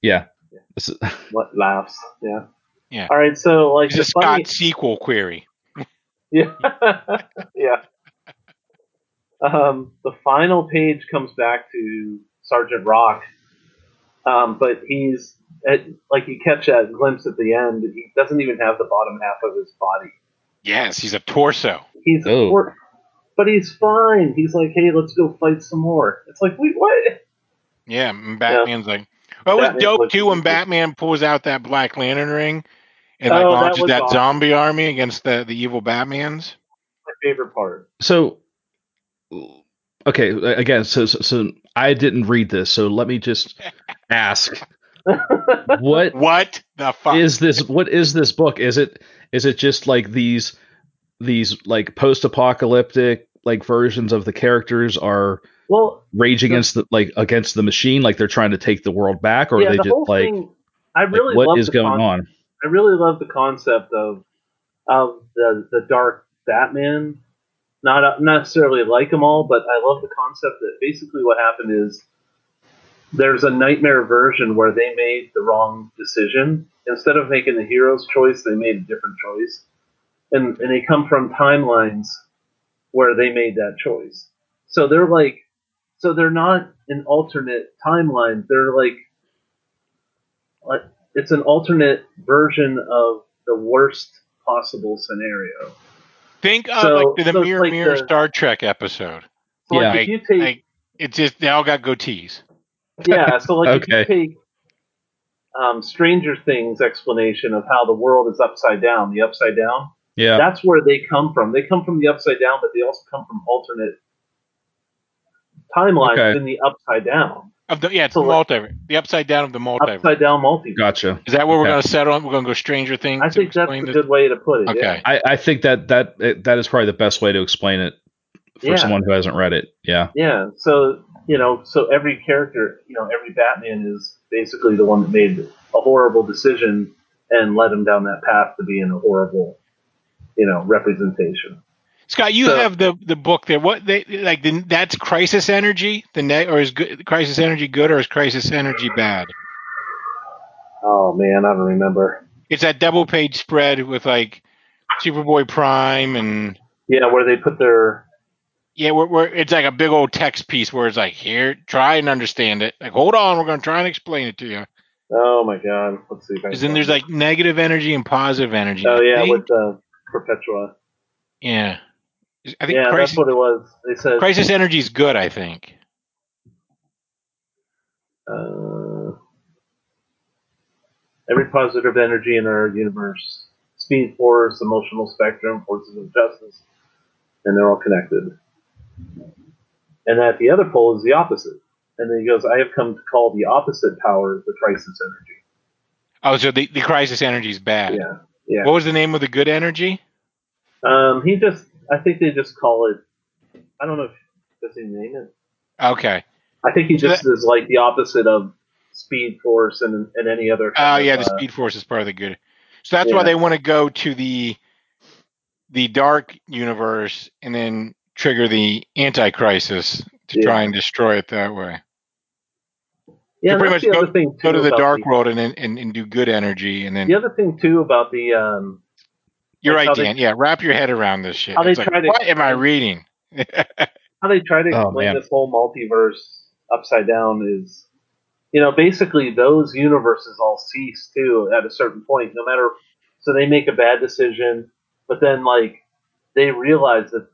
yeah this is What laughs? Yeah. Yeah. All right. So like It's a the funny, Scott sequel query. Yeah. yeah. Um, the final page comes back to Sergeant Rock, um, but he's at, like you catch that glimpse at the end. He doesn't even have the bottom half of his body. Yes, he's a torso. He's a Oh. tor- but he's fine. He's like, hey, let's go fight some more. It's like, wait, what? Yeah, and Batman's like, well, it was Batman dope too when Batman pulls out that Black Lantern ring and like Oh, launches was that, awesome. zombie army against the the evil Batmans. My favorite part. so okay again so, so so I didn't read this so let me just ask what What the fuck? is this what is this book is it is it just like these these like post-apocalyptic like versions of the characters are well, rage against the like against the machine like they're trying to take the world back or yeah, are they the just like, thing. I like, really what love is going on I really love the concept of of the the dark Batman. Not uh, not necessarily like them all, but I love the concept that basically what happened is there's a nightmare version where they made the wrong decision. Instead of making the hero's choice, they made a different choice, and and they come from timelines where they made that choice. So they're like, so they're not an alternate timeline. They're like like it's an alternate version of the worst possible scenario. Think of So- like the so Mirror like Mirror the- Star Trek episode. So Yeah. like if you take Like it's just they all got goatees. yeah, so like if Okay. you take um, Stranger Things explanation of how the world is upside down, the upside down, yeah that's where they come from. They come from the upside down, but they also come from alternate timelines Okay. in the upside down, Of the yeah, it's So, the multiverse. The upside down of the multiverse. upside down multiverse. gotcha Is that what we're gonna settle on? We're gonna go Stranger Things. I think that's explain a this? good way to put it. Okay. Yeah. I, I think that that that is probably the best way to explain it for Yeah. someone who hasn't read it yeah Yeah, so you know, so every character, you know, every Batman is basically the one that made a horrible decision and led him down that path to being a horrible, you know, representation. Scott, you So- have the the book there. What they like? The, that's Crisis Energy. The net or is good, Crisis Energy good or is Crisis Energy bad? Oh man, I don't remember. It's that double page spread with like Superboy Prime and Yeah, where they put their yeah, where, where it's like a big old text piece where it's like here, try and understand it. Like hold on, we're gonna try and explain it to you. oh my god, let's see if Because then there's like negative energy and positive energy. oh yeah, with the Perpetua. yeah. I think Yeah, Crisis, that's what it was. They said Crisis Energy is good. I think. uh, every positive energy in our universe, speed force, emotional spectrum, forces of justice, and they're all connected. And at the other pole is the opposite. And then he goes, I have come to call the opposite power the crisis energy. Oh, so the, the Crisis Energy is bad. Yeah. Yeah. What was the name of the good energy? Um, he just, I think they just call it, I don't know if, does he name it? Okay. I think he So just is like the opposite of Speed Force and and any other. Oh yeah, of, the uh, Speed Force is part of the good. So that's why they want to go to the the dark universe and then trigger the anti-crisis to Yeah. try and destroy it that way. Yeah, pretty much the other thing. Go to the dark the, world and and, and do good energy and then The other thing too about the um, you're right, how they- Dan. yeah, wrap your head around this shit. how they It's like, try to what am I reading? how they try to Oh, explain man. this whole multiverse upside down is, you know, basically those universes all cease too at a certain point. No matter, so they make a bad decision, but then like they realize that,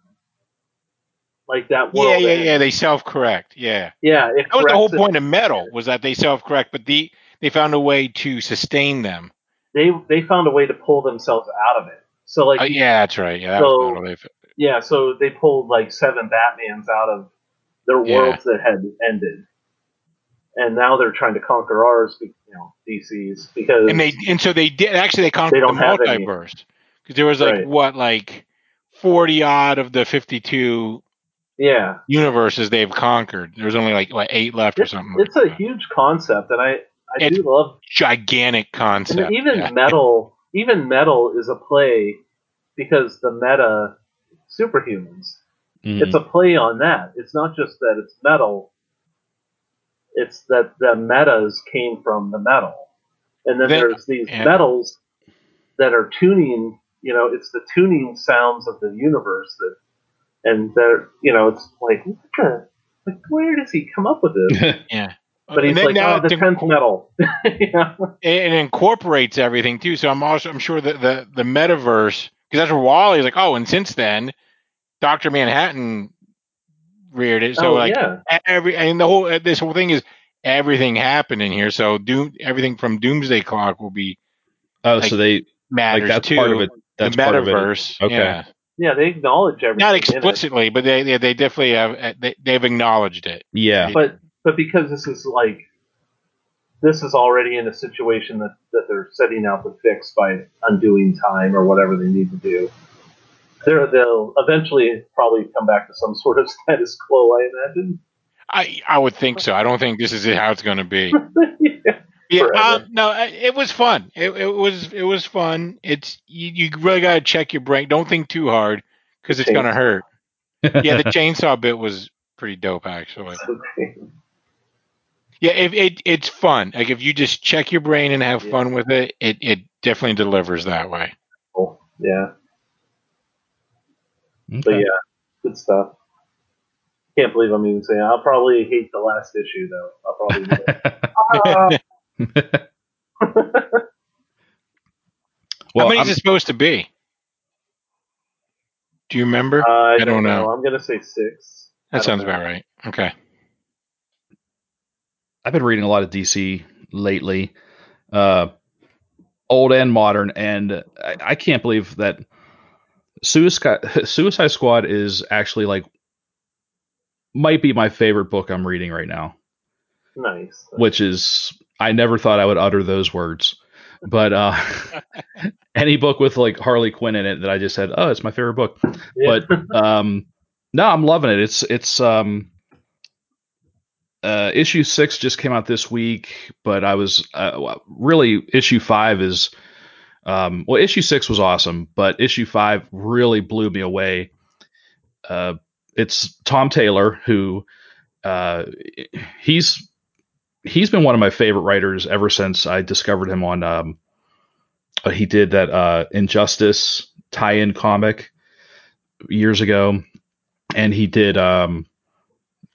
like that world. yeah, yeah, yeah. They self-correct. Yeah, yeah. It that was the whole it. point of metal was that they self-correct, but the they found a way to sustain them. They they found a way to pull themselves out of it. So like Uh, yeah, that's right. Yeah, that So- Yeah, so they pulled like seven Batmans out of their Yeah. worlds that had ended, and now they're trying to conquer ours, you know, DC's because and they and so they did actually they conquered They the don't have multiverse because there was like Right. what like forty odd of the fifty two yeah, universes they've conquered. There's only like what eight left or it's, something. it's a huge concept, and I I It's do love gigantic and concept. even yeah. metal. Even metal is a play because the meta superhumans. Mhm. It's a play on that. It's not just that it's metal. It's that the metas came from the metal, and then Then- there's these yeah. metals that are tuning. You know, it's the tuning sounds of the universe that, and they're you know, it's like, what the- like where does he come up with this? yeah. But he's like, now oh, the tenth inco- metal. yeah. it incorporates everything too. So I'm also I'm sure that the the metaverse because that's where Wally's like oh and since then Doctor Manhattan reared it. So oh like yeah. every and the whole this whole thing is everything happened in here. So doom everything from Doomsday Clock will be oh, like, so they like matters that's too. part of it. That's the part of it. metaverse. Okay. Yeah. Yeah, they acknowledge everything. Not explicitly, but they they, they definitely have uh, they, they've acknowledged it. Yeah. but but because this is like this is already in a situation that, that they're setting out to fix by undoing time or whatever they need to do. They're, they'll eventually probably come back to some sort of status quo, I imagine. I I would think so. I don't think this is how it's going to be. yeah. Yeah, um, no, it was fun. It, it was it was fun. It's you, you really got to check your brain. Don't think too hard because it's going to hurt. Yeah, the chainsaw bit was pretty dope actually. Yeah, if it it's fun. Like if you just check your brain and have Yeah. fun with it, it it definitely delivers that way. Cool. Yeah. But yeah, good stuff. Can't believe I'm even saying. I'll probably hate the last issue though. I'll probably. be like, "Ah." Well, How many I'm- is it supposed to be? Do you remember? I, don't know. I'm gonna say six. That don't sounds know. about right. Okay. I've been reading a lot of DC lately, uh, old and modern, and I, I can't believe that Suicide Suicide Squad is actually like might be my favorite book I'm reading right now. Nice. Which is I never thought I would utter those words, but uh, any book with like Harley Quinn in it that I just said, oh, it's my favorite book. Yeah. but um no i'm loving it it's it's um uh issue six just came out this week but i was uh, really issue five is um well issue six was awesome but issue five really blew me away uh it's tom taylor who uh he's he's been one of my favorite writers ever since i discovered him on um uh, he did that uh injustice tie-in comic years ago, and he did um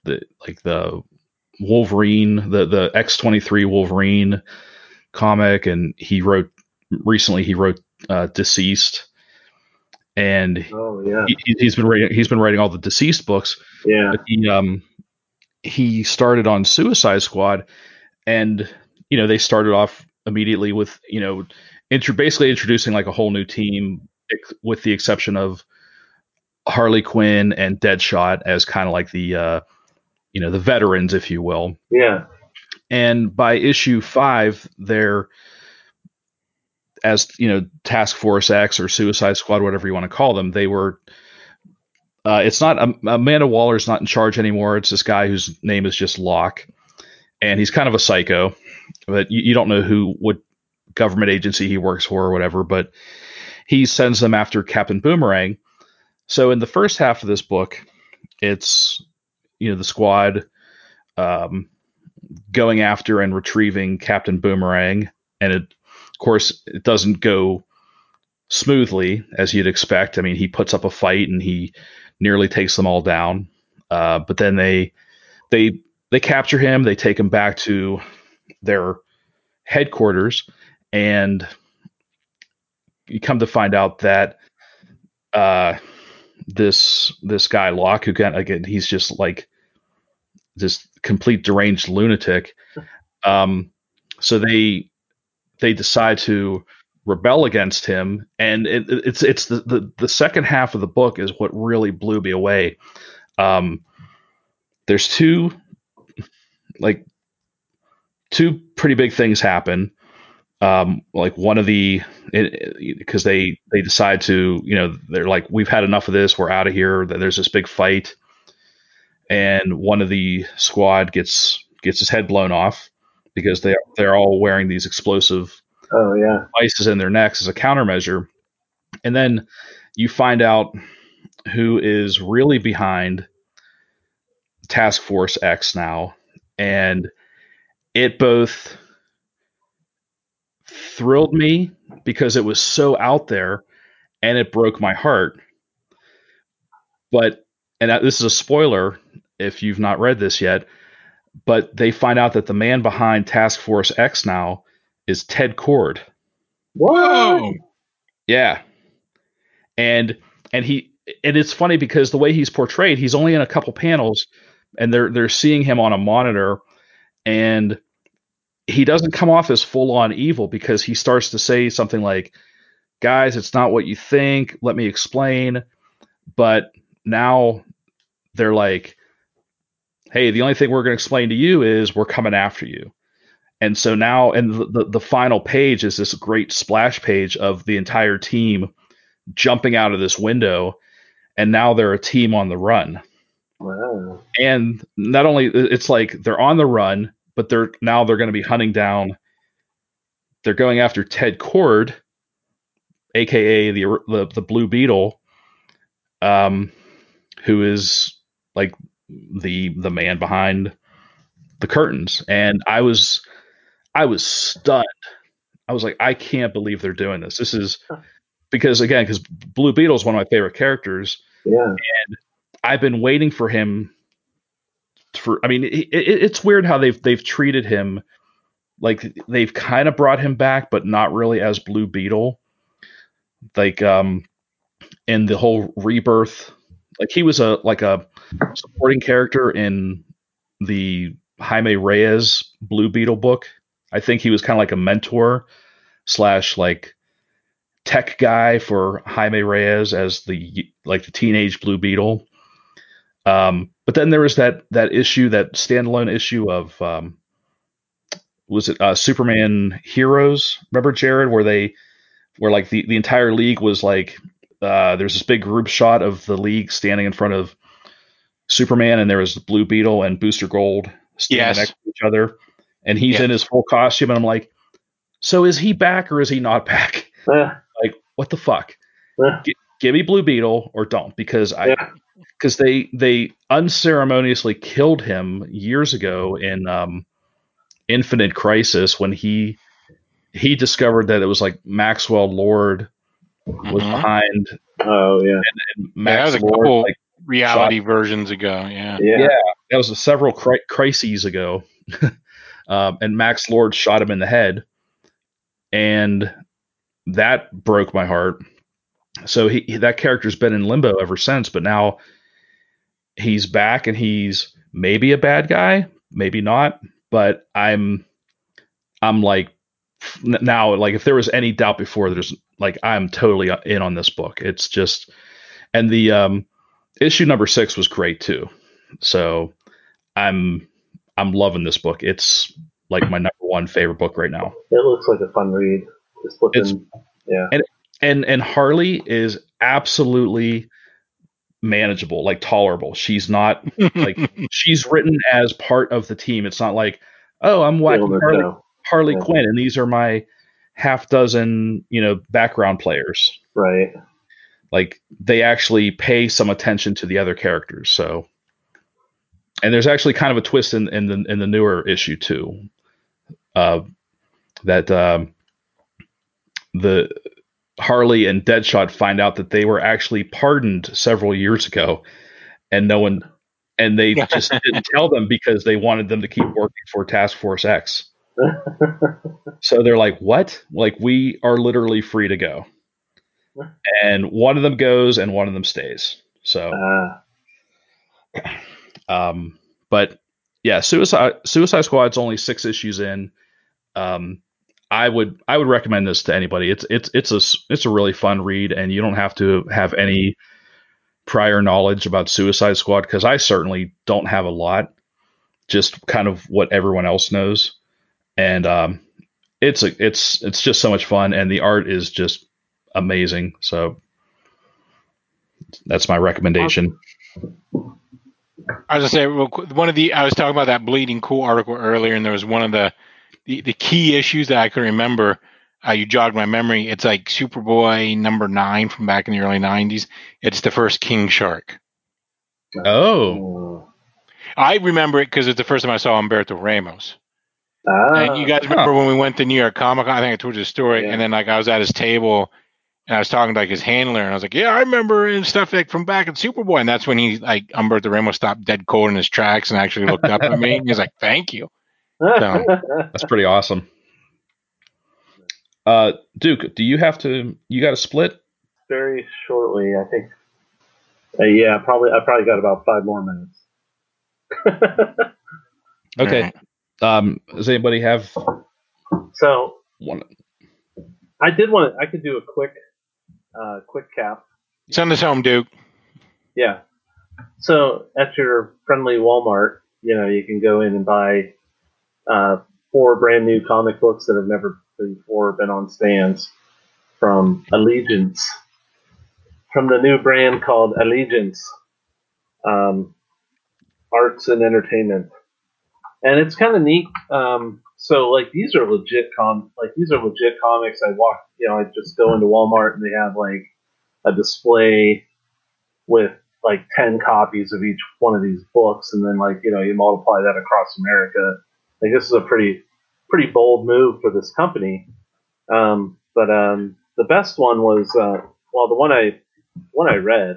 the like the Wolverine, the the X twenty three Wolverine comic, and he wrote recently he wrote uh, DCeased, and oh yeah. he, he's been writing he's been writing all the DCeased books. Yeah. But he um he started on Suicide Squad, and you know they started off immediately with you know intro basically introducing like a whole new team, ex- with the exception of Harley Quinn and Deadshot as kind of like the uh, you know the veterans, if you will. Yeah. And by issue five, they're as you know Task Force X or Suicide Squad, whatever you want to call them, they were uh, it's not um, Amanda Waller's not in charge anymore. It's this guy whose name is just Lok, and he's kind of a psycho, but you, you don't know who what government agency he works for or whatever. But he sends them after Captain Boomerang. So in the first half of this book, it's you know the squad um, going after and retrieving Captain Boomerang, and it, of course it doesn't go smoothly as you'd expect. I mean, he puts up a fight and he nearly takes them all down, uh, but then they they they capture him. They take him back to their headquarters, and you come to find out that uh, this this guy Lok, who can again, he's just like this complete deranged lunatic. Um, so they they decide to rebel against him, and it, it's it's the, the the second half of the book is what really blew me away. Um, there's two like two pretty big things happen. Um, like one of the because they they decide to you know they're like we've had enough of this we're out of here there's this big fight and one of the squad gets gets his head blown off because they they're all wearing these explosive Oh yeah. devices in their necks as a countermeasure. And then you find out who is really behind Task Force X now. And it both thrilled me because it was so out there and it broke my heart. But, and this is a spoiler if you've not read this yet, but they find out that the man behind Task Force X now is Ted Kord. Whoa. Yeah. And and he and it's funny because the way he's portrayed, he's only in a couple panels and they're they're seeing him on a monitor and he doesn't come off as full on evil because he starts to say something like guys it's not what you think let me explain but now they're like hey the only thing we're going to explain to you is we're coming after you and so now, and the, the, the final page is this great splash page of the entire team jumping out of this window, and now they're a team on the run. Wow. And not only it's like they're on the run, but they're now they're going to be hunting down. They're going after Ted Kord, aka the the, the Blue Beetle, um, who is like the the man behind the curtains. And I was I was stunned. I was like, I can't believe they're doing this. This is because again, because Blue Beetle is one of my favorite characters. Yeah. And I've been waiting for him. For I mean, it, it, it's weird how they've they've treated him. Like they've kind of brought him back, but not really as Blue Beetle. Like um, in the whole rebirth, like he was a like a supporting character in the Jaime Reyes Blue Beetle book I think he was kind of like a mentor slash like tech guy for Jaime Reyes as the like the teenage Blue Beetle. Um, but then there was that that issue, that standalone issue of um, was it uh, Superman Heroes? Remember Jared, where they where like the the entire league was like uh, there's this big group shot of the league standing in front of Superman, and there was Blue Beetle and Booster Gold standing Yes. next to each other and he's Yeah. in his full costume, and I'm like, so is he back or is he not back? Uh, Like, what the fuck? uh, Give me Blue Beetle or don't, because I yeah. because they they unceremoniously killed him years ago in um, Infinite Crisis when he he discovered that it was like Maxwell Lord was Mhm. behind Oh yeah. and Yeah, Max that was a Lord couple like reality versions ago. Yeah. Yeah. Yeah. that was several cri- crises ago, um, and Max Lord shot him in the head, and that broke my heart. So he that character's been in limbo ever since, but now he's back and he's maybe a bad guy, maybe not, but I'm I'm like now like if there was any doubt before, there's like I'm totally in on this book. It's just and the um issue number six was great too. So I'm I'm loving this book. It's like my number one favorite book right now. It looks like a fun read. Just looking. Yeah. And and Harley is absolutely manageable, like tolerable. She's not like she's written as part of the team. It's not like, oh, I'm whacking Harley. Harley Yeah. Quinn, and these are my half dozen, you know, background players. Right. Like they actually pay some attention to the other characters. So, and there's actually kind of a twist in, in the in the newer issue too, uh, that um, the Harley and Deadshot find out that they were actually pardoned several years ago, and no one, and they just didn't tell them because they wanted them to keep working for Task Force X. So they're like, "What? Like we are literally free to go." And one of them goes, and one of them stays. So, Uh, um, but yeah, Suicide Suicide Squad's only six issues in. Um, I would I would recommend this to anybody. It's it's it's a it's a really fun read, and you don't have to have any prior knowledge about Suicide Squad because I certainly don't have a lot. Just kind of what everyone else knows, and um, it's a it's it's just so much fun, and the art is just amazing. So that's my recommendation. I was gonna say real quick, one of the I was talking about that bleeding cool article earlier, and there was one of the the, the key issues that I could remember. Uh, you jogged my memory. It's like Superboy number nine from back in the early '90s. It's the first King Shark. Oh, uh, I remember it because it's the first time I saw Humberto Ramos. ah, And you guys remember when we went to New York Comic Con? I think I told you the story. Yeah. And then like I was at his table and I was talking to like his handler and I was like, Yeah, I remember and stuff like from back in Superboy. And that's when he like Humberto Ramos stopped dead cold in his tracks and actually looked up at me. And he was like, Thank you. that's pretty awesome. Uh, Duke, do you have to? You got to split? very shortly, I think. Uh, yeah, probably. I probably got about five more minutes. Okay. Um, does anybody have so one? I did want. to I could do a quick, uh, quick cap. Send us home, Duke. Yeah. So at your friendly Walmart, you know, you can go in and buy uh, four brand new comic books that have never before been on stands from Allegiance, from the new brand called Allegiance um, Arts and Entertainment, and it's kind of neat. Um, so like these are legit com, like these are legit comics. I walk, you know, I just go into Walmart and they have like a display with like 10 copies of each one of these books. And then like you know you multiply that across america. Like this is a pretty pretty bold move for this company. Um, but um, the best one was uh, well the one i one i read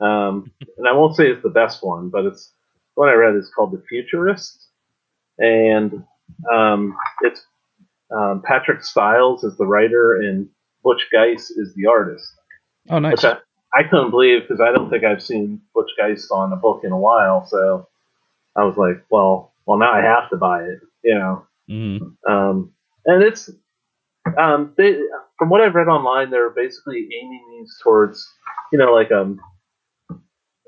um, and i won't say it's the best one but it's the one i read is called the futurist. And um, it's um, patrick stiles is the writer and Butch Guice is the artist Oh, nice. I, I couldn't believe because I don't think I've seen Butch Guice on a book in a while. So I was like, well, well now I have to buy it, you know. Mhm. Um, and it's um, they from what I've read online, they're basically aiming these towards, you know, like um.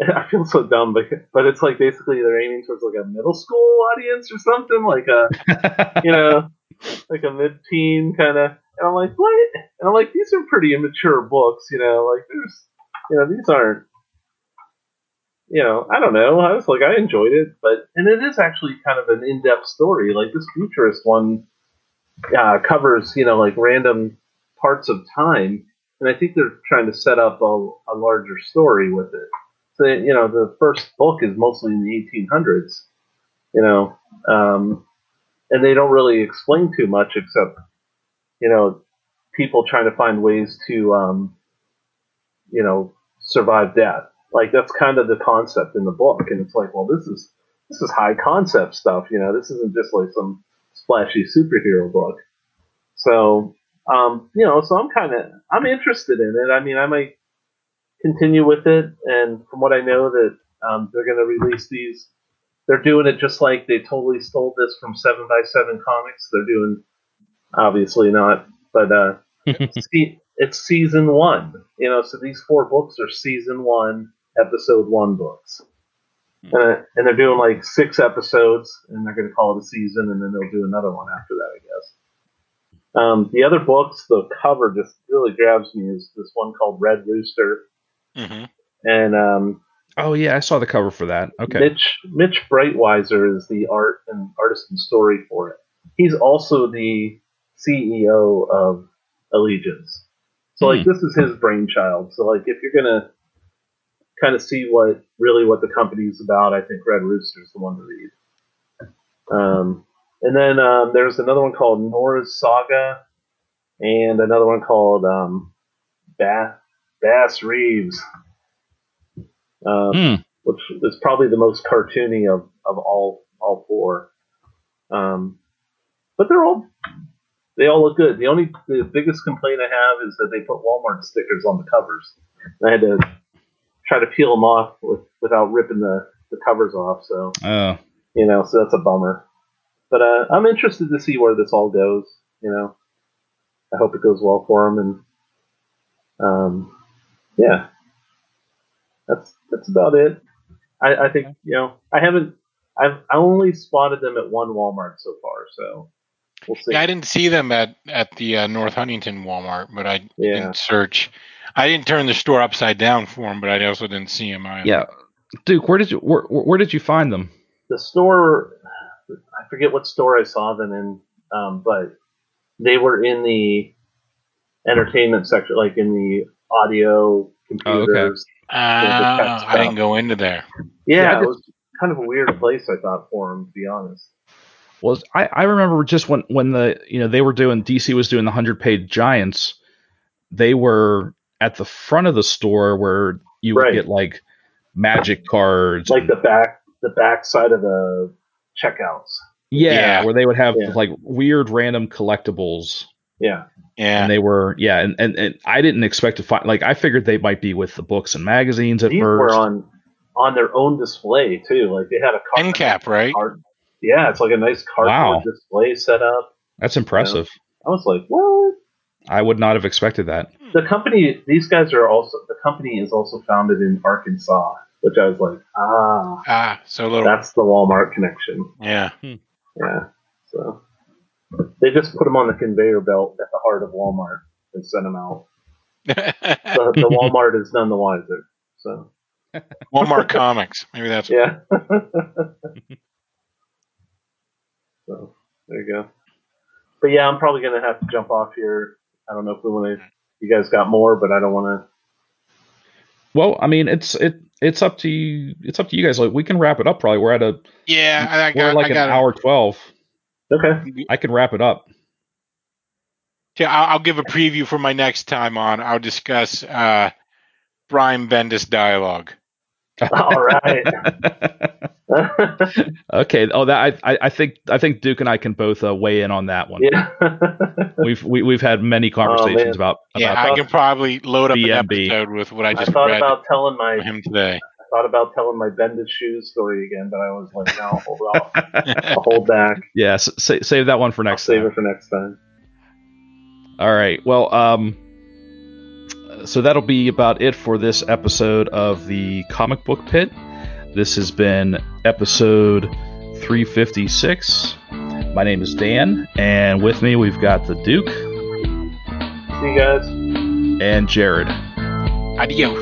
I feel so dumb, but but it's like basically they're aiming towards like a middle school audience or something, like a you know, like a mid-teen kind of. And I'm like, what? And I'm like, these are pretty immature books, you know. Like, there's, you know, these aren't, you know, I don't know. I was like, I enjoyed it, but and it is actually kind of an in-depth story. Like this futurist one uh, covers, you know, like random parts of time, and I think they're trying to set up a, a larger story with it. You know, the first book is mostly in the 1800s, you know, um, and they don't really explain too much except you know, people trying to find ways to, um, you know, survive death. Like that's kind of the concept in the book, and it's like, well, this is this is high concept stuff. You know, this isn't just like some splashy superhero book. So, um, you know, so I'm kind of I'm interested in it. I mean, I might continue with it, and from what I know, that um, they're going to release these. They're doing it just like they totally stole this from Seven by Seven Comics. They're doing obviously not, but uh, see, it's season one. You know, so these four books are season one, episode one books, and, uh, and they're doing like six episodes, and they're going to call it a season, and then they'll do another one after that, I guess. Um, the other books, the cover just really grabs me. Is this one called Red Rooster, hmm and um, Oh yeah, I saw the cover for that. Okay. Mitch Mitch Breitweiser is the art and artist and story for it. He's also the CEO of Allegiance. So like this is his brainchild. So like if you're gonna kind of see what really what the company's about, I think Red Rooster's the one to read. Um, and then um, there's another one called Nora's Saga, and another one called um, Bass Bass Reeves, um, Hmm. which is probably the most cartoony of, of all all four. Um, but they're all they all look good. The only the biggest complaint I have is that they put Walmart stickers on the covers. I had to try to peel them off with, without ripping the, the covers off. So Oh. you know, so that's a bummer. But uh, I'm interested to see where this all goes. You know, I hope it goes well for them, and um, yeah, that's that's about it. I, I think you know I haven't I've I only spotted them at one Walmart so far, so we'll see. Yeah, I didn't see them at at the uh, North Huntington Walmart, but I Yeah. didn't search. I didn't turn the store upside down for them, but I also didn't see them either. Yeah. Duke, where did you where, where did you find them? the store I forget what store I saw them in, um, but they were in the entertainment section, like in the audio computers. Uh, I didn't go into there. Yeah, Yeah, it did- was kind of a weird place I thought for them, to be honest. Well, I, I remember just when when the you know they were doing DC was doing the hundred page giants, they were at the front of the store where you would Right. get like magic cards, Like and- the back, the back side of the checkouts. yeah, Yeah. where they would have Yeah. like weird random collectibles, Yeah, Yeah, and they were yeah, and, and and I didn't expect to find like I figured they might be with the books and magazines at these first. were on on their own display too. Like they had a card, end cap, right? card- Yeah, it's like a nice cardboard Wow. display set up. That's impressive. I was like, what? I would not have expected that. the company these guys are also the company is also founded in Arkansas, which I was like, ah, Ah, so little. that's the Walmart connection. yeah. Yeah. So they just put them on the conveyor belt at the heart of Walmart and sent them out. The, the Walmart is none the wiser. So Walmart Comics. Maybe that's. yeah. so there you go. But yeah, I'm probably gonna have to jump off here. I don't know if we want to. You guys got more, but I don't want to. Well, I mean, it's it it's up to you. It's up to you guys. Like we can wrap it up. Probably we're at a Yeah, I, I we're got. like I an got hour twelve. To. Okay. I can wrap it up. Yeah, I'll, I'll give a preview for my next time on. I'll discuss uh, Brian Bendis dialogue. All right. okay. Oh, that I, I I think I think Duke and I can both uh, weigh in on that one. yeah. We've we, we've had many conversations Oh, man. about Yeah, I can probably load up an episode with what I I just thought read about telling my him today. I thought about telling my Bendis shoes story again, but I was like, no, hold off. I'll hold back. yeah. s- sa- save that one for I'll next save time. it for next time. All right. Well, um, so that'll be about it for this episode of the Comic Book Pit. This has been episode 356. My name is Dan, and with me we've got the Duke See you guys. and Jared. Adios.